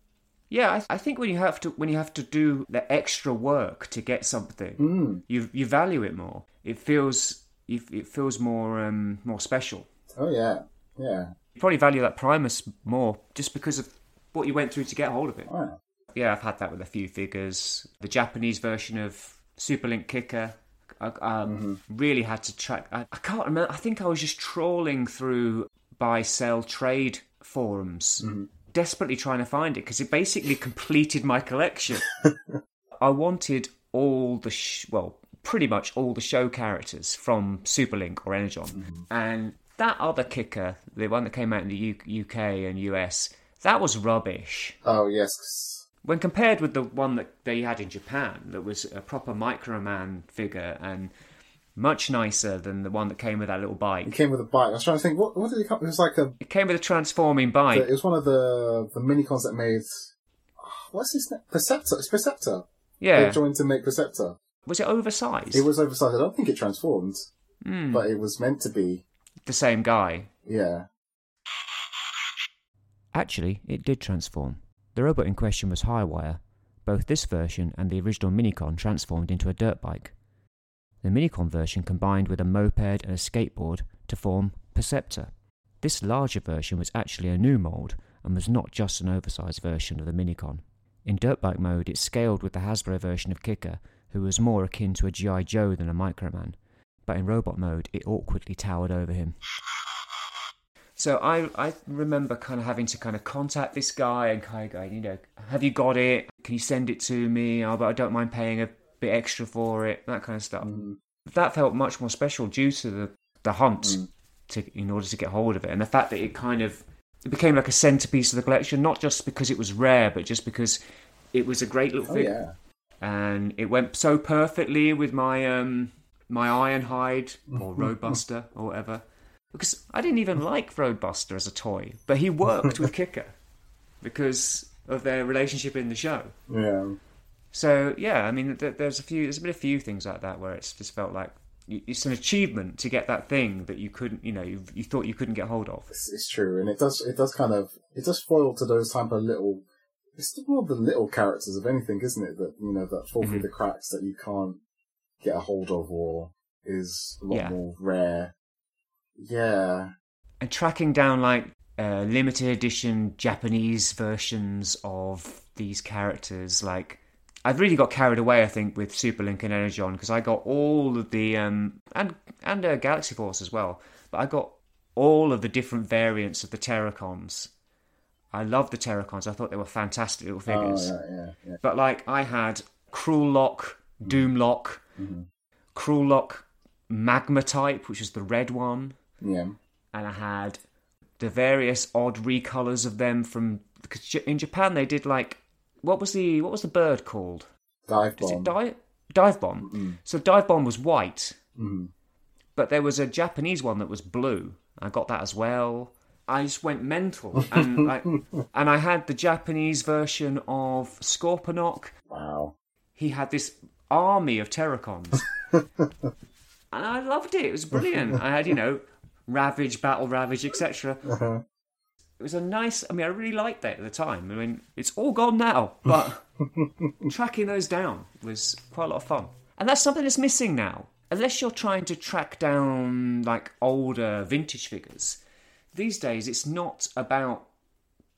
Yeah, I, I think when you have to when you have to do the extra work to get something, Mm. you you value it more. It feels you, it feels more um, more special. Oh yeah, yeah. You probably value that Primus more just because of what you went through to get hold of it. Oh, yeah. Yeah, I've had that with a few figures. The Japanese version of Super Link Kicker, I um, mm-hmm. really had to track. I, I can't remember. I think I was just trawling through buy, sell, trade forums, mm-hmm. desperately trying to find it because it basically completed my collection. (laughs) I wanted all the sh- well, pretty much all the show characters from Super Link or Energon, mm-hmm. and that other kicker, the one that came out in the U- UK and US, that was rubbish Oh yes. When compared with the one that they had in Japan, that was a proper Microman figure and much nicer than the one that came with that little bike. It came with a bike. I was trying to think. What, what did it come? It was like a. It came with a transforming bike. It was one of the the mini cons that made. What's his name? Perceptor. It's Perceptor. yeah. They joined to make Perceptor. Was it oversized? It was oversized. I don't think it transformed, Hmm. but it was meant to be. the same guy. Yeah. Actually, it did transform. The robot in question was Highwire. Both this version and the original Minicon transformed into a dirt bike. The Minicon version combined with a moped and a skateboard to form Perceptor. This larger version was actually a new mould and was not just an oversized version of the Minicon. In dirt bike mode, it scaled with the Hasbro version of Kicker, who was more akin to a G.I. Joe than a Microman, but in robot mode, it awkwardly towered over him. So I I remember kind of having to kind of contact this guy and kind of going, you know, have you got it? Can you send it to me? Oh, but I don't mind paying a bit extra for it. That kind of stuff. Mm. That felt much more special due to the the hunt to in order to get hold of it, and the fact that it kind of it became like a centerpiece of the collection, not just because it was rare, but just because it was a great little Oh figure yeah. and it went so perfectly with my um my Ironhide or (laughs) Roadbuster or whatever. Because I didn't even like Roadbuster as a toy, but he worked with (laughs) Kicker because of their relationship in the show. Yeah. So yeah, I mean, th- there's a few, there's been a few things like that where it's just felt like it's an achievement to get that thing that you couldn't, you know, you, you thought you couldn't get hold of. It's, it's true, and it does. It does kind of. It does foil to those type of little. It's more the little characters of anything, isn't it? That you know that fall Mm-hmm. through the cracks that you can't get a hold of, or is a lot Yeah. more rare. Yeah. and tracking down like uh, limited edition Japanese versions of these characters, like I've really got carried away, I think, with Super Link and Energon because I got all of the um and and uh, Galaxy Force as well, but I got all of the different variants of the Terrorcons. I love the Terrorcons. I thought they were fantastic little figures. Oh yeah, yeah, yeah. But like I had Cruel Lock, Doom Lock, Cruel Lock Magma Type, which is the red one Yeah. and I had the various odd recolors of them from because in Japan they did like what was the what was the bird called? Dive Is bomb. it dive dive bomb? So dive bomb was white, Mhm. but there was a Japanese one that was blue. I got that as well. I just went mental, (laughs) and like, and I had the Japanese version of Scorponok. Wow. He had this army of Terrorcons, (laughs) and I loved it. It was brilliant. I had you know Ravage, Battle Ravage, etc. Uh-huh. It was a nice. I mean, I really liked that at the time. I mean, it's all gone now, but (laughs) tracking those down was quite a lot of fun. And that's something that's missing now. Unless you're trying to track down like older vintage figures, these days it's not about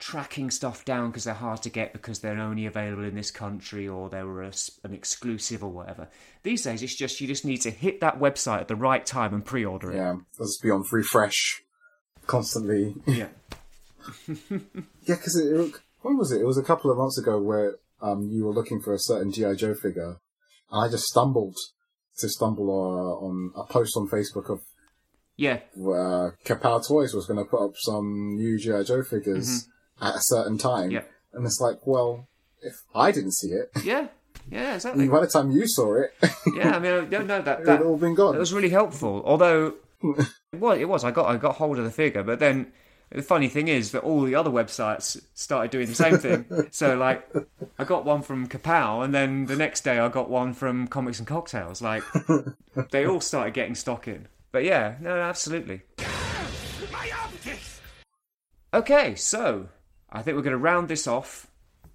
tracking stuff down because they're hard to get because they're only available in this country or they were a an exclusive or whatever. These days it's just you just need to hit that website at the right time and pre-order it. Yeah. Let's be on refresh constantly. Yeah. (laughs) (laughs) Yeah, because it, when was it? It was a couple of months ago where um, you were looking for a certain GI Joe figure, and I just stumbled to stumble uh, on a post on Facebook of Yeah. uh, Kapow Toys was going to put up some new GI Joe figures at a certain time. Yeah. and it's like, well, if I didn't see it, Yeah. Yeah, (laughs) exactly. By the time you saw it, (laughs) Yeah, I mean, no, no, that it that had all been gone. It was really helpful. Although, (laughs) well, it was. I got I got hold of the figure, but then the funny thing is that all the other websites started doing the same thing. so, like, I got one from Kapow, and then the next day I got one from Comics and Cocktails. Like, they all started getting stock in. But yeah, no, absolutely. My! Okay, so I think we're going to round this off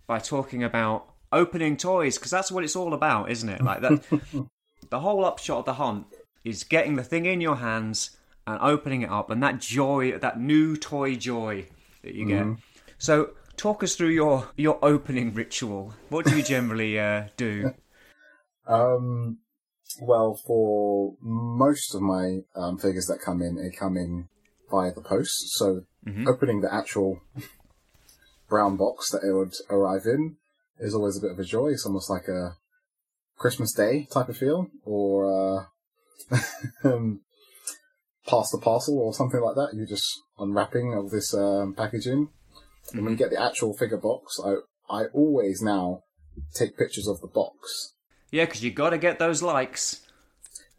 by talking about opening toys because that's what it's all about, isn't it? Like that. (laughs) the whole upshot of the hunt is getting the thing in your hands and opening it up, and that joy, that new toy joy that you get. So, talk us through your your opening ritual. What do you generally uh, do? Um, well, for most of my um, figures that come in, they come in via the post. So opening the actual brown box that it would arrive in is always a bit of a joy. It's almost like a Christmas Day type of feel, or uh, (laughs) um, pass the parcel or something like that. You're just unwrapping of this um, packaging. And when you get the actual figure box, I I always now take pictures of the box Yeah, because you got to get those likes.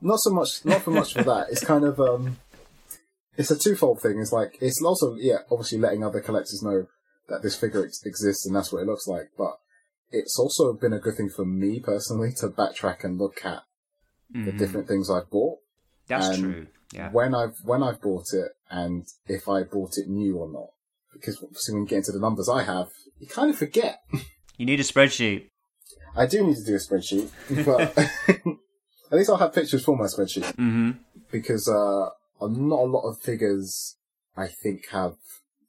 not so much not for much for that it's kind of um it's a twofold thing it's like it's also yeah obviously letting other collectors know that this figure ex- exists and that's what it looks like but it's also been a good thing for me personally to backtrack and look at the different things i've bought. That's Um, true. Yeah. when i've when i've bought it and if i bought it new or not. Because when you get into the numbers i have you kind of forget. You need a spreadsheet. i do need to do a spreadsheet (laughs) but (laughs) at least i'll have pictures for my spreadsheet. Hmm because uh, not a lot of figures, I think, have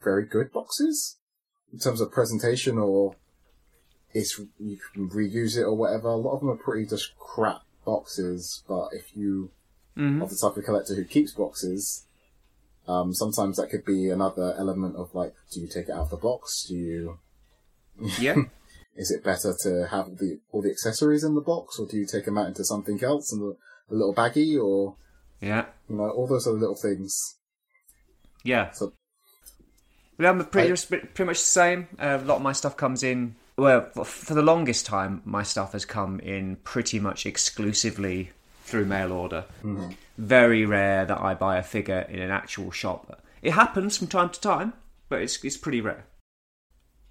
very good boxes in terms of presentation or it's you can reuse it or whatever. A lot of them are pretty just crap boxes, but if you Mhm. are the type of collector who keeps boxes, um, sometimes that could be another element of like, do you take it out of the box? Do you? (laughs) Yeah. Is it better to have the all the accessories in the box, or do you take them out into something else and a, little baggie, or yeah. you know, all those other little things. Yeah. So I'm pretty, I- pretty much the same. Uh, a lot of my stuff comes in. Well, for the longest time, my stuff has come in pretty much exclusively through mail order. Mm-hmm. Very rare that I buy a figure in an actual shop. It happens from time to time, but it's it's pretty rare.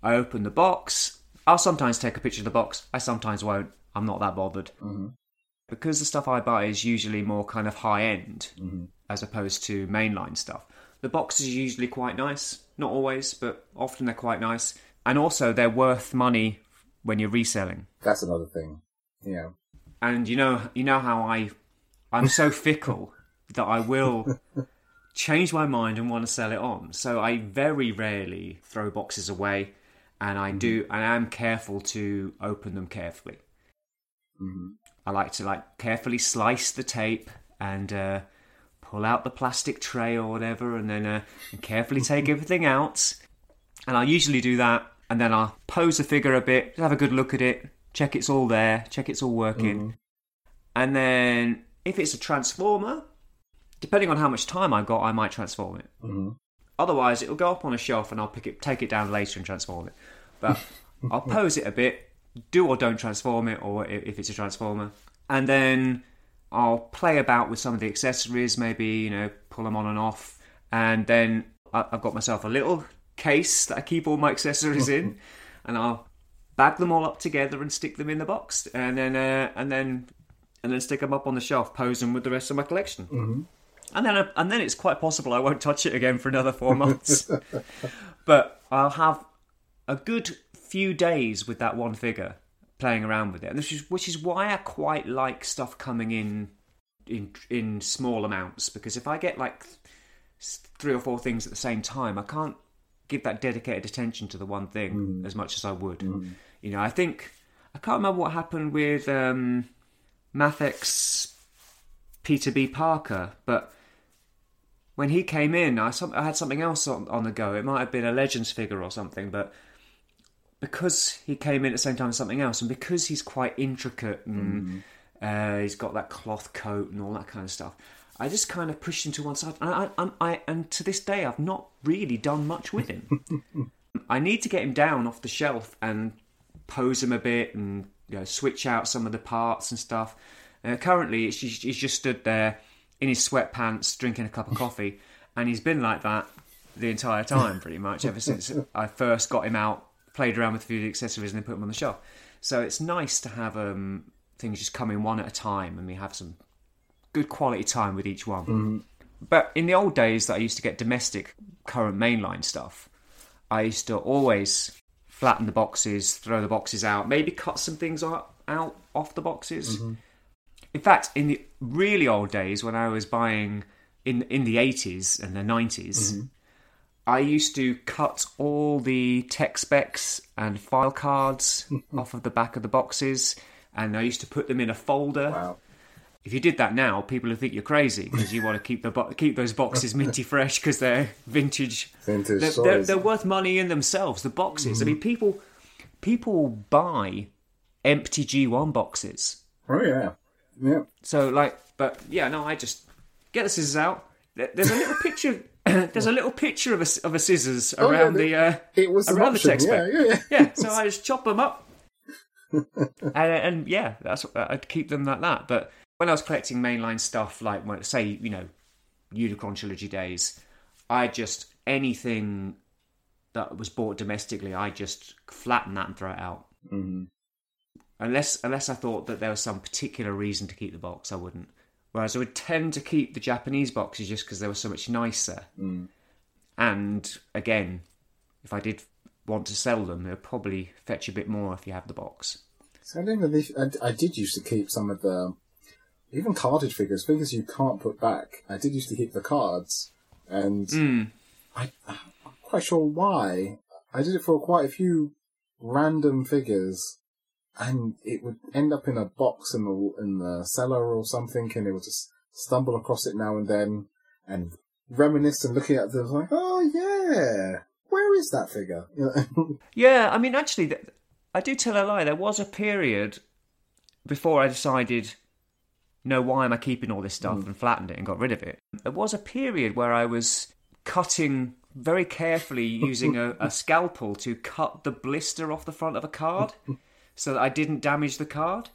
I open the box. I'll sometimes take a picture of the box. I sometimes won't. I'm not that bothered. Mm-hmm. Because the stuff I buy is usually more kind of high end mm-hmm. as opposed to mainline stuff. The box is usually quite nice. Not always, but often they're quite nice. And also, they're worth money when you're reselling. that's another thing. Yeah. And you know, you know how I, I'm so (laughs) fickle that I will change my mind and want to sell it on. So I very rarely throw boxes away, and I do, and I am careful to open them carefully. I like to like carefully slice the tape and uh, pull out the plastic tray or whatever, and then uh, and carefully take everything out. And I usually do that, and then I'll pose the figure a bit, have a good look at it, check it's all there, check it's all working, and then if it's a transformer, depending on how much time I've got, I might transform it. Otherwise, it'll go up on a shelf, and I'll pick it, take it down later and transform it. But (laughs) I'll pose it a bit, do or don't transform it, or if it's a transformer, and then I'll play about with some of the accessories, maybe you know pull them on and off, and then I've got myself a little case that I keep all my accessories in, (laughs) and I'll bag them all up together and stick them in the box, and then uh, and then and then stick them up on the shelf, pose them with the rest of my collection. Mm-hmm. And then I, and then it's quite possible I won't touch it again for another four months, (laughs) but I'll have a good few days with that one figure playing around with it, and this is which is why I quite like stuff coming in in in small amounts because if I get like three or four things at the same time, I can't give that dedicated attention to the one thing as much as I would. You know, I think I can't remember what happened with um, Mafex's Peter B. Parker, but when he came in, I, some, I had something else on, on the go. It might have been a Legends figure or something, but because he came in at the same time as something else, and because he's quite intricate and uh, he's got that cloth coat and all that kind of stuff, I just kind of pushed him to one side. And, I, I, I, and to this day, I've not really done much with him. (laughs) I need to get him down off the shelf and pose him a bit and you know switch out some of the parts and stuff. Uh, currently, just, he's just stood there in his sweatpants drinking a cup of (laughs) coffee, and he's been like that the entire time, pretty much ever since I first got him out, played around with a few of the accessories, and then put them on the shelf. So it's nice to have um, things just come in one at a time, and we have some good quality time with each one. Mm-hmm. But in the old days that I used to get domestic current mainline stuff, I used to always flatten the boxes, throw the boxes out, maybe cut some things out, out off the boxes. Mm-hmm. In fact, in the really old days when I was buying in in the 80s and the 90s, I used to cut all the tech specs and file cards (laughs) off of the back of the boxes and I used to put them in a folder. Wow. If you did that now, people would think you're crazy because you want to keep the bo- keep those boxes (laughs) minty fresh because they're vintage. Vintage They're, they're, they're worth money in themselves. The boxes. I mm-hmm. mean, people people buy empty G1 boxes. Oh yeah, yeah. So like, but yeah, no, I just get the scissors out. There's a little picture. (clears throat) There's a little picture of a, of a scissors Oh, yeah, around the- the uh, It was around the text yeah, yeah, yeah. yeah, so I just chop them up, (laughs) and, and yeah, that's I'd keep them like that. But when I was collecting mainline stuff, like when, say you know, Unicron trilogy days, I just anything that was bought domestically, I just flatten that and throw it out. hmm Unless unless I thought that there was some particular reason to keep the box, I wouldn't. Whereas I would tend to keep the Japanese boxes just because they were so much nicer. Mm. And again, if I did want to sell them, it would probably fetch a bit more if you have the box. So I don't believe I, I did used to keep some of the even carded figures, figures you can't put back. I did used to keep the cards, and Mm. I, I'm not quite sure why. I did it for quite a few random figures, and it would end up in a box in the in the cellar or something, and it would just stumble across it now and then, and reminisce and looking at them like, oh yeah, where is that figure? (laughs) Yeah, I mean, actually, I do tell a lie. There was a period before I decided, no, why am I keeping all this stuff hmm. and flattened it and got rid of it. There was a period where I was cutting very carefully using a, a scalpel to cut the blister off the front of a card (laughs) so that I didn't damage the card.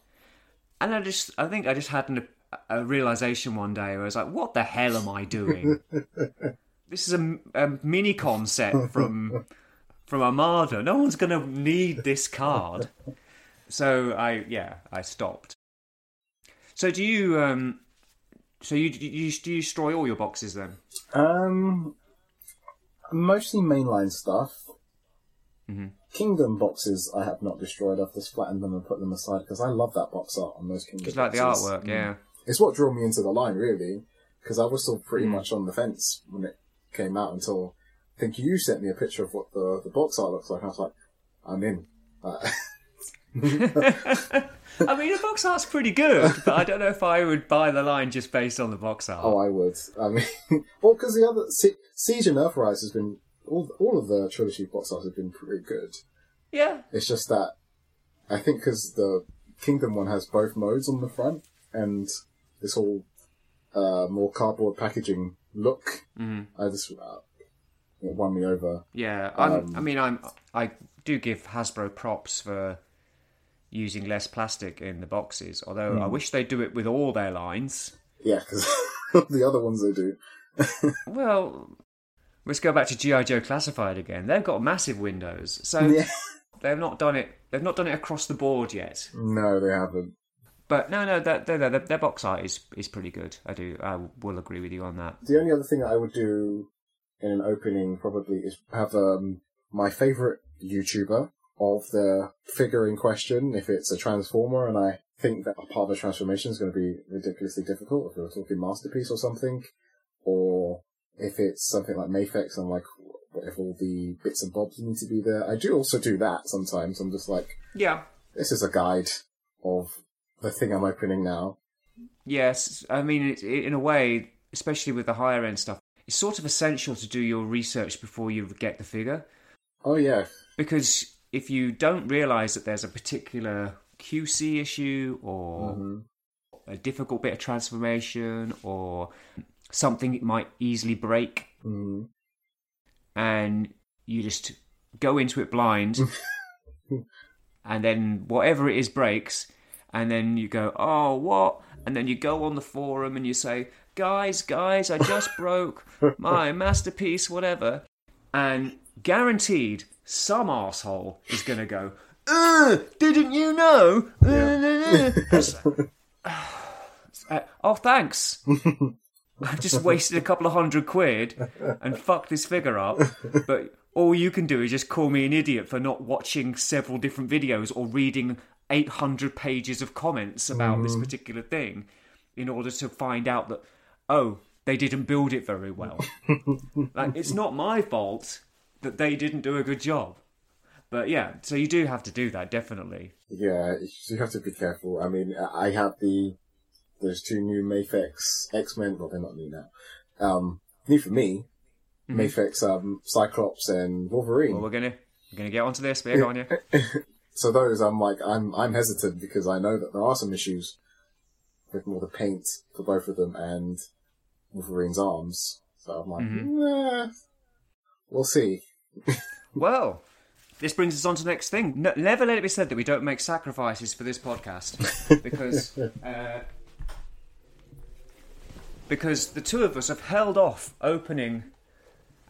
And I just, I think I just had an, a realization one day where I was like, what the hell am I doing? (laughs) this is a, a mini con set from from Armada. No one's going to need this card. So I, yeah, I stopped. So do you, um, so you, you, do you destroy all your boxes then? Um, mostly mainline stuff. Mm Mhm. Kingdom boxes I have not destroyed. I've just flattened them and put them aside because I love that box art on those Kingdom Just like the artwork, Mm. yeah. It's what drew me into the line, really, because I was still pretty Mm. much on the fence when it came out until I think you sent me a picture of what the, the box art looks like. I was like, I'm in. Uh, (laughs) I mean, the box art's pretty good, but I don't know if I would buy the line just based on the box art. oh, I would. I mean, (laughs) well, because the other Sie- Siege and Earthrise has been all all of the trilogy box art have been pretty good. Yeah, It's just that I think because the Kingdom one has both modes on the front and this whole uh, more cardboard packaging look, Mhm. I just uh, it won me over. yeah. I'm, Um, I mean, I'm, I do give Hasbro props for using less plastic in the boxes. Although Hmm. I wish they'd do it with all their lines. Yeah, because (laughs) the other ones they do. (laughs) Well, let's go back to GI Joe Classified again. They've got massive windows, so (laughs) Yeah. they've not done it. They've not done it across the board yet. No, they haven't. But no, no, their, their, box art is is pretty good. I do. I will agree with you on that. The only other thing I would do in an opening probably is have um, my favorite YouTuber of the figure in question, if it's a transformer, and I think that a part of the transformation is going to be ridiculously difficult, if we're talking masterpiece or something, or if it's something like Mafex and like what if all the bits and bobs need to be there. I do also do that sometimes. I'm just like, Yeah. this is a guide of the thing I'm opening now. Yes. I mean, it, it, in a way, especially with the higher end stuff, it's sort of essential to do your research before you get the figure. Oh yeah, Because if you don't realise that there's a particular QC issue or Mhm. a difficult bit of transformation or something it might easily break, Mhm. and you just go into it blind, (laughs) and then whatever it is breaks, and then you go, oh, what? And then you go on the forum and you say, guys, guys, I just (laughs) broke my masterpiece, whatever. And guaranteed, some asshole is going to go, uh, didn't you know? Uh, (laughs) (sighs) (sighs) oh, thanks. I've just wasted a couple of hundred quid and fucked this figure up. But all you can do is just call me an idiot for not watching several different videos or reading 800 pages of comments about this mm-hmm. particular thing in order to find out that, oh, they didn't build it very well. like, it's not my fault that they didn't do a good job. But yeah, so you do have to do that, definitely. Yeah, you have to be careful. I mean, I have the there's two new Mafex X Men. Well, they're not new now. Um, new for me, Mafex um, Cyclops and Wolverine. Well, we're gonna we're gonna get onto this. Go on, yeah. (laughs) So those, I'm like, I'm I'm hesitant because I know that there are some issues with more the paint for both of them and Wolverine's arms. So I'm like, nah, we'll see. (laughs) Well, this brings us on to the next thing. No, never let it be said that we don't make sacrifices for this podcast, because (laughs) uh, because the two of us have held off opening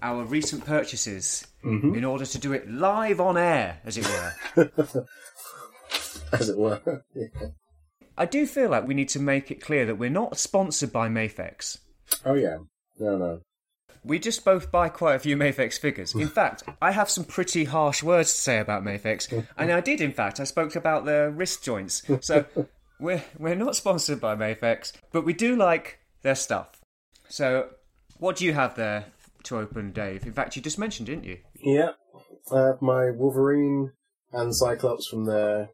our recent purchases mm-hmm. in order to do it live on air, as it were. (laughs) As it were. Yeah. I do feel like we need to make it clear that we're not sponsored by Mafex. Oh yeah. No, no. We just both buy quite a few Mafex figures. In fact, I have some pretty harsh words to say about Mafex, and I did. In fact, I spoke about their wrist joints. So (laughs) we're we're not sponsored by Mafex, but we do like their stuff. So, what do you have there to open, Dave? In fact, you just mentioned, didn't you? Yeah. I have my Wolverine and Cyclops from the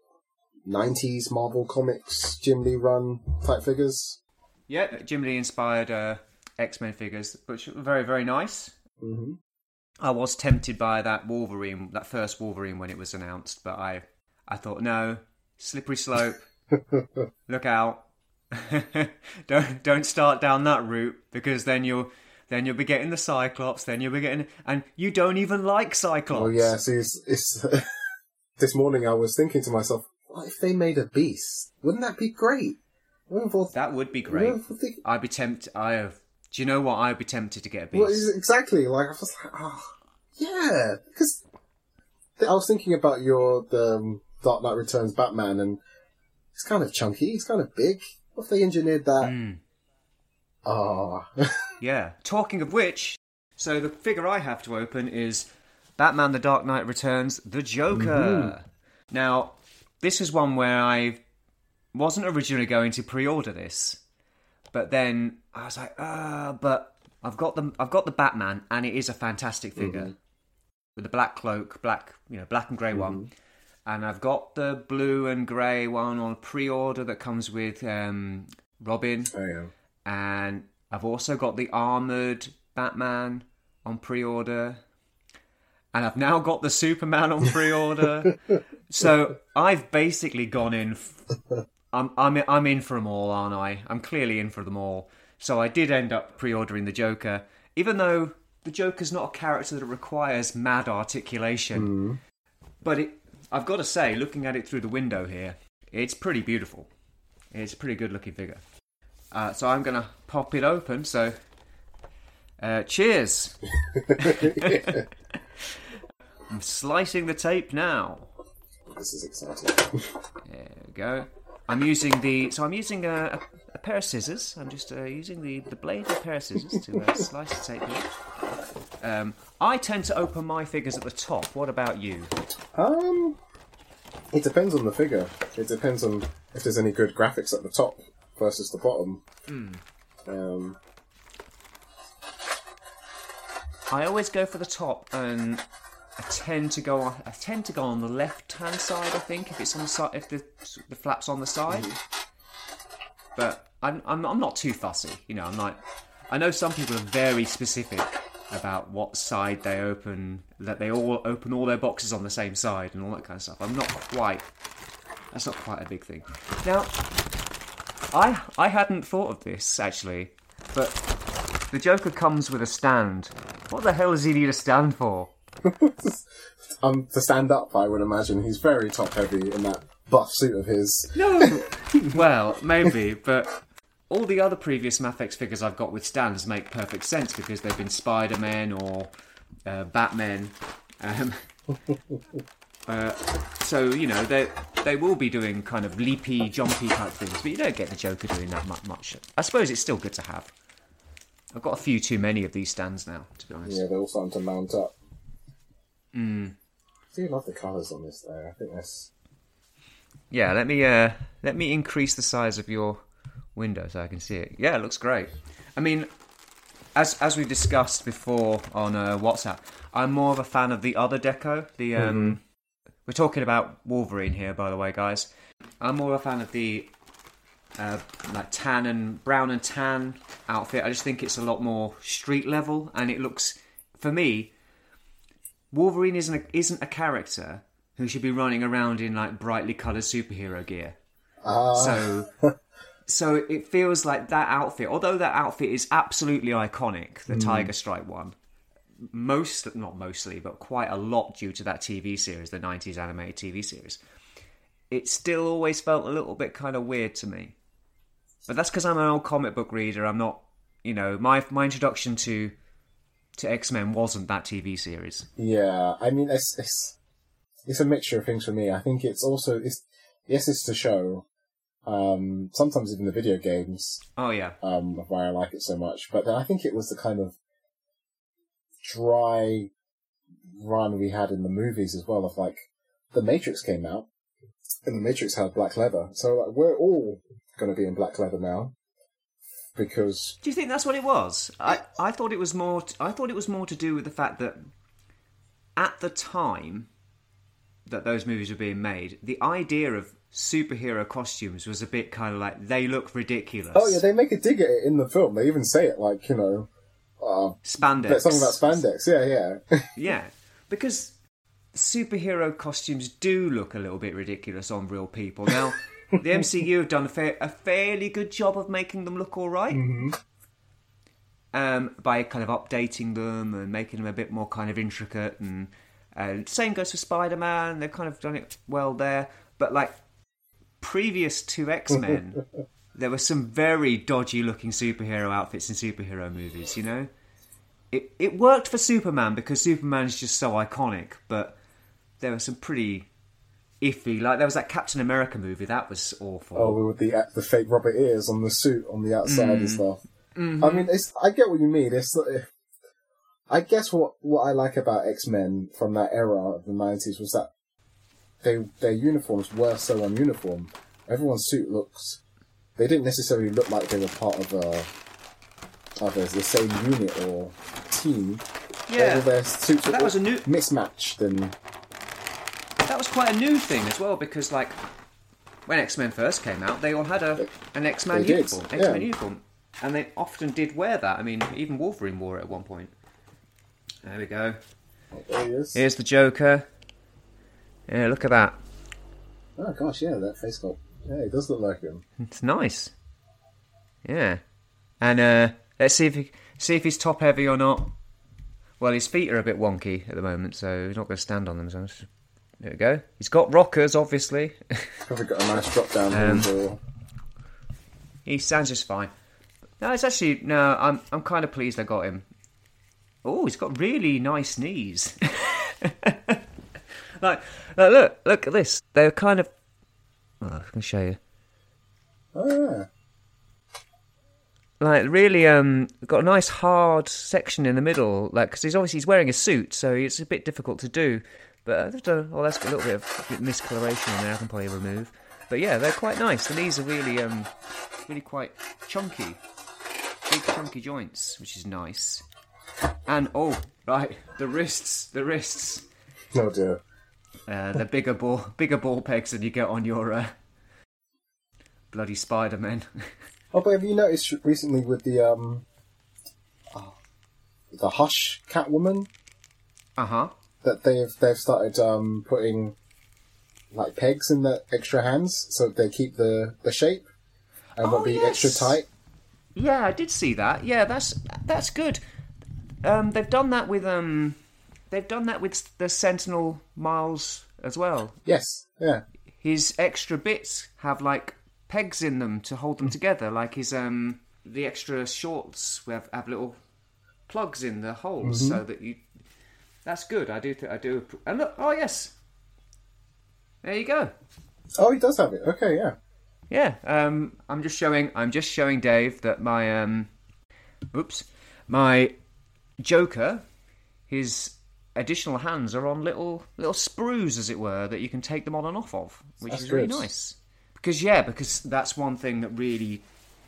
90s Marvel Comics Jim Lee run type figures. Yeah, Jim Lee inspired uh, X Men figures, which were very very nice. hmm I was tempted by that Wolverine, that first Wolverine when it was announced, but I, I thought no, slippery slope. (laughs) Look out! (laughs) don't don't start down that route because then you'll then you'll be getting the Cyclops, then you'll be getting and you don't even like Cyclops. Oh yeah, see, it's, it's (laughs) this morning I was thinking to myself, what if they made a beast? Wouldn't that be great? If- that would be great. they- I'd be tempted. I have. Do you know what? I'd be tempted to get a beast. Well, exactly. Like I was like, oh, yeah, because I was thinking about your the um, Dark Knight Returns Batman, and he's kind of chunky. He's kind of big. What if they engineered that? Mm. Ah, (laughs) Yeah. Talking of which, so the figure I have to open is Batman the Dark Knight Returns The Joker. Now, this is one where I wasn't originally going to pre-order this, but then I was like, ah, but I've got the I've got the Batman and it is a fantastic figure. With the black cloak, black, you know, black and grey one. And I've got the blue and grey one on pre-order that comes with um, Robin oh yeah. and I've also got the armored Batman on pre-order, and I've now got the Superman on pre-order. (laughs) so I've basically gone in. F- I'm I'm I'm in for them all, aren't I? I'm clearly in for them all. So I did end up pre-ordering the Joker, even though the Joker's not a character that requires mad articulation. But it, I've got to say, looking at it through the window here, it's pretty beautiful. It's a pretty good looking figure. Uh, so I'm going to pop it open. So, uh, cheers. (laughs) I'm slicing the tape now. This is exciting. There we go. I'm using the so I'm using a, a, pair of scissors. I'm just uh, using the, the blade of a pair of scissors to uh, slice the tape. Here. Um, I tend to open my figures at the top. What about you? um, it depends on the figure. It depends on if there's any good graphics at the top versus the bottom. Um, I always go for the top, and I tend to go. On, I tend to go on the left hand side. I think if it's on the side, if the the flaps on the side. But I'm, I'm I'm not too fussy. You know, I'm like I know some people are very specific about what side they open. That they all open all their boxes on the same side and all that kind of stuff. I'm not quite. That's not quite a big thing. Now, I I hadn't thought of this actually, but the Joker comes with a stand. What the hell does he need a stand for? (laughs) um, to stand up, I would imagine he's very top heavy in that buff suit of his. No. (laughs) well, maybe, but all the other previous Mafex figures I've got with stands make perfect sense because they've been Spider Man or uh, Batman. Um, (laughs) uh, so you know they they will be doing kind of leapy, jumpy type things, but you don't get the Joker doing that much. I suppose it's still good to have. I've got a few too many of these stands now, to be honest. Yeah, they're all starting to mount up. Mm. I do love the colours on this though. I think that's Yeah, let me uh, let me increase the size of your window so I can see it. Yeah, it looks great. I mean, as as we discussed before on uh, WhatsApp, I'm more of a fan of the other deco. The um, we're talking about Wolverine here, by the way, guys. I'm more of a fan of the uh, like tan and brown and tan outfit. I just think it's a lot more street level, and it looks for me. Wolverine isn't a, isn't a character who should be running around in like brightly coloured superhero gear. So, (laughs) so it feels like that outfit. Although that outfit is absolutely iconic, the hmm. Tiger Stripe one. Most, not mostly, but quite a lot due to that TV series, the '90s animated TV series. It still always felt a little bit kind of weird to me. But that's because I'm an old comic book reader. I'm not, you know, my my introduction to to X Men wasn't that TV series. Yeah, I mean, it's it's it's a mixture of things for me. I think it's also it's yes, it's to show. Um, sometimes even the video games, Oh yeah, um, why I like it so much. But then I think it was the kind of dry run we had in the movies as well. Of like, the Matrix came out, and the Matrix had black leather, so like, we're all going to be in black leather now because Do you think that's what it was? I, I thought it was more. T- I thought it was more to do with the fact that at the time that those movies were being made, the idea of superhero costumes was a bit kind of like they look ridiculous. oh yeah, they make a dig at it in the film. They even say it like you know. Uh, spandex. Something about spandex, yeah, yeah. (laughs) Yeah, because superhero costumes do look a little bit ridiculous on real people. Now, (laughs) the MCU have done a, fa- a fairly good job of making them look all right. um, by kind of updating them and making them a bit more kind of intricate. And uh, same goes for Spider Man. They've kind of done it well there. But like previous to X Men, (laughs) there were some very dodgy looking superhero outfits in superhero movies. You know, it it worked for Superman because Superman is just so iconic. But there were some pretty iffy. Like there was that Captain America movie that was awful. oh, with the the fake rubber ears on the suit on the outside Mm. and stuff. Mm-hmm. I mean, it's I get what you mean. It's I guess what what I like about X Men from that era of the nineties was that they their uniforms were so ununiform. Everyone's suit looks. They didn't necessarily look like they were part of a of a, the same unit or team. Yeah. All their suits that was a new- mismatched and that was quite a new thing as well because like when X Men first came out, they all had a an X Men uniform, X Men yeah. uniform, and they often did wear that. I mean, even Wolverine wore it at one point. There we go. there he is. Here's the Joker. Yeah, look at that. Oh gosh, yeah, that face sculpt. Yeah, it does look like him. It's nice. Yeah, and uh, let's see if he, see if he's top heavy or not. Well, his feet are a bit wonky at the moment, so he's not going to stand on them. So just- there we go. He's got rockers, obviously. (laughs) Probably got a nice drop down Um, or He stands just fine. No, it's actually no. I'm I'm kind of pleased I got him. Oh, he's got really nice knees. (laughs) like, like, look, look at this. They're kind of. Oh, I can show you. Oh yeah. Like, really, um, got a nice hard section in the middle. Like, because he's obviously he's wearing a suit, so it's a bit difficult to do. But there's a, well, that's got a little bit of miscoloration in there. I can probably remove. But yeah, they're quite nice. The knees are really, um, really quite chunky, big chunky joints, which is nice. And oh, right, the wrists, the wrists, Oh dear. Uh, the bigger ball, (laughs) bigger ball pegs than you get on your uh, bloody Spider Man. (laughs) Oh, but have you noticed recently with the um, oh, the Hush Catwoman uh huh. that they've they've started um putting like pegs in the extra hands so they keep the the shape and Oh, won't be extra tight. Yeah, I did see that. Yeah, that's that's good. Um, they've done that with um, they've done that with the Sentinel Miles as well. Yes, yeah. His extra bits have like pegs in them to hold them together, like his um the extra shorts have, have little plugs in the holes so that you. That's good. I do. Th- I do. And look. Oh yes. There you go. Oh, he does have it. Okay, yeah. Yeah. Um. I'm just showing. I'm just showing Dave that my um. Oops. My Joker, his additional hands are on little little sprues, as it were, that you can take them on and off of, which That's is really good. nice. Because yeah, because that's one thing that really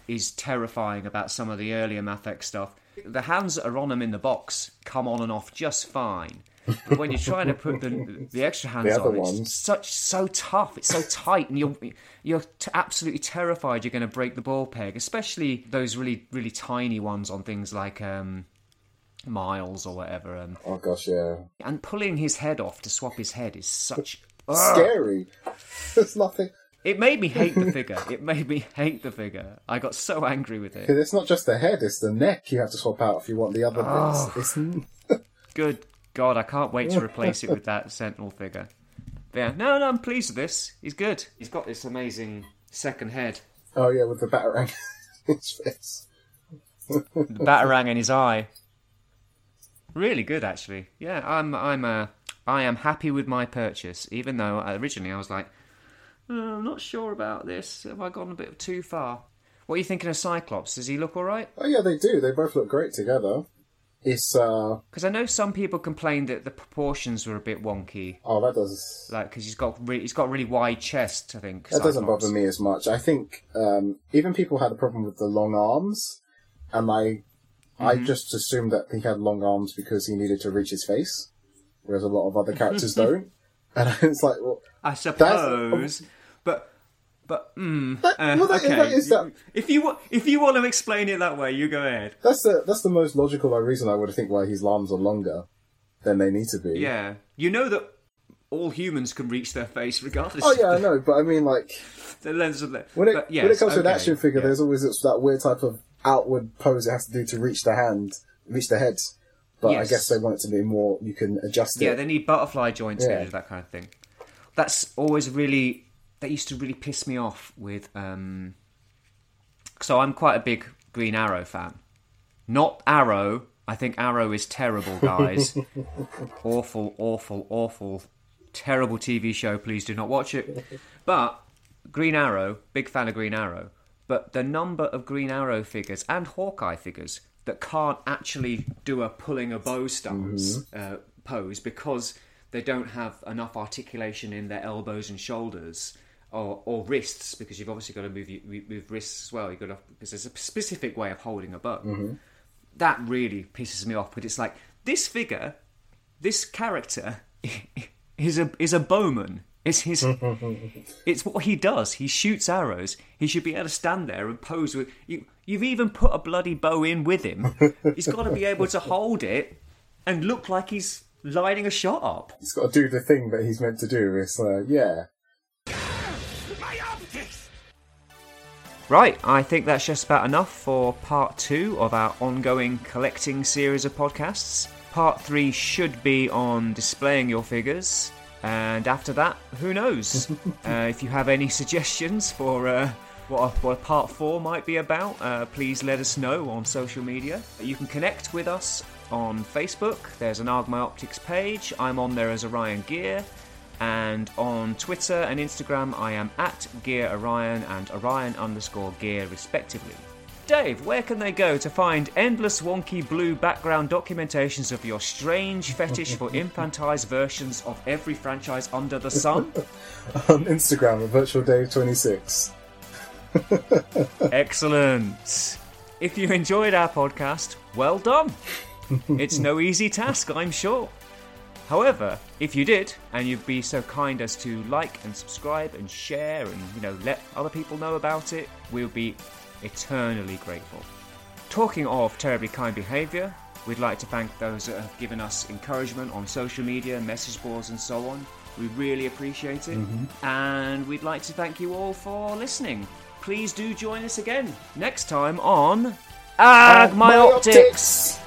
is terrifying about some of the earlier Mafex stuff. The hands that are on them in the box come on and off just fine. But when you're trying to put the the extra hands The on, it's such so tough. It's so tight, and you're you're t- absolutely terrified you're going to break the ball peg, especially those really really tiny ones on things like um, miles or whatever. Um, Oh gosh, yeah. and pulling his head off to swap his head is such. (laughs) Scary. (laughs) There's nothing. It made me hate the figure. (laughs) It made me hate the figure. I got so angry with it. It's not just the head; it's the neck you have to swap out if you want the other Oh. bits. Good God, I can't wait to replace it with that Sentinel figure. But yeah, no, no, I'm pleased with this. He's good. He's got this amazing second head, oh yeah, with the batarang in his face. the batarang in his eye. Really good, actually. Yeah, I'm, I'm, uh, I am happy with my purchase. Even though originally I was like, "Oh, I'm not sure about this. Have I gone a bit too far? What are you thinking of Cyclops? Does he look all right? Oh yeah, they do. They both look great together. It's uh Because I know some people complained that the proportions were a bit wonky. oh that does Like, because he's got re- he's got a really wide chest. I think that doesn't bother me as much. I think um even people had a problem with the long arms, and I I Mm-hmm. just assumed that he had long arms because he needed to reach his face, whereas a lot of other characters (laughs) don't. And (laughs) it's like, well, I suppose, but but mm, That- uh, well, that- okay. that is that- If you if you want to explain it that way, you go ahead. that's the that's the most logical reason I would think why his arms are longer than they need to be. Yeah, you know that all humans can reach their face regardless. Oh yeah, I (laughs) know, but I mean, like the lens of the. when it when it comes to an action figure, yeah. there's always that weird type of outward pose it has to do to reach the hand, reach the head. But I guess they want it to be more. You can adjust it. Yeah, they need butterfly joints Yeah. here, that kind of thing. That's always really that used to really piss me off with. um So I'm quite a big Green Arrow fan. Not Arrow. I think Arrow is terrible, guys. (laughs) awful, awful, awful, terrible TV show. Please do not watch it. But Green Arrow, big fan of Green Arrow. But the number of Green Arrow figures and Hawkeye figures that can't actually do a pulling a bow stance uh, pose because they don't have enough articulation in their elbows and shoulders. Or, or wrists, because you've obviously got to move move wrists as well. You've got to because there's a specific way of holding a bow. That really pisses me off. But it's like this figure this character (laughs) is a is a bowman. It's his. (laughs) it's what he does. He shoots arrows. He should be able to stand there and pose with you. You've even put a bloody bow in with him. he's got to be able to hold it and look like he's lining a shot up. He's got to do the thing that he's meant to do. It's uh, yeah. Right, I think that's just about enough for part two of our ongoing collecting series of podcasts. Part three should be on displaying your figures, and after that, who knows? (laughs) uh, if you have any suggestions for uh, what, a, what a part four might be about, uh, please let us know on social media. You can connect with us on Facebook. There's an Argmy Optics page. I'm on there as Orion Gear. And on Twitter and Instagram, I am at Gear Orion and Orion underscore Gear, respectively. Dave, where can they go to find endless wonky blue background documentations of your strange fetish for (laughs) infantilized versions of every franchise under the sun? (laughs) On Instagram at Virtual Dave 26. (laughs) Excellent. If you enjoyed our podcast, well done. It's no easy task, I'm sure. However, if you did, and you'd be so kind as to like and subscribe and share and, you know, let other people know about it, we'll be eternally grateful. Talking of terribly kind behaviour, we'd like to thank those that have given us encouragement on social media, message boards, and so on. We really appreciate it. Mm-hmm. And we'd like to thank you all for listening. Please do join us again next time on Ag My Optics.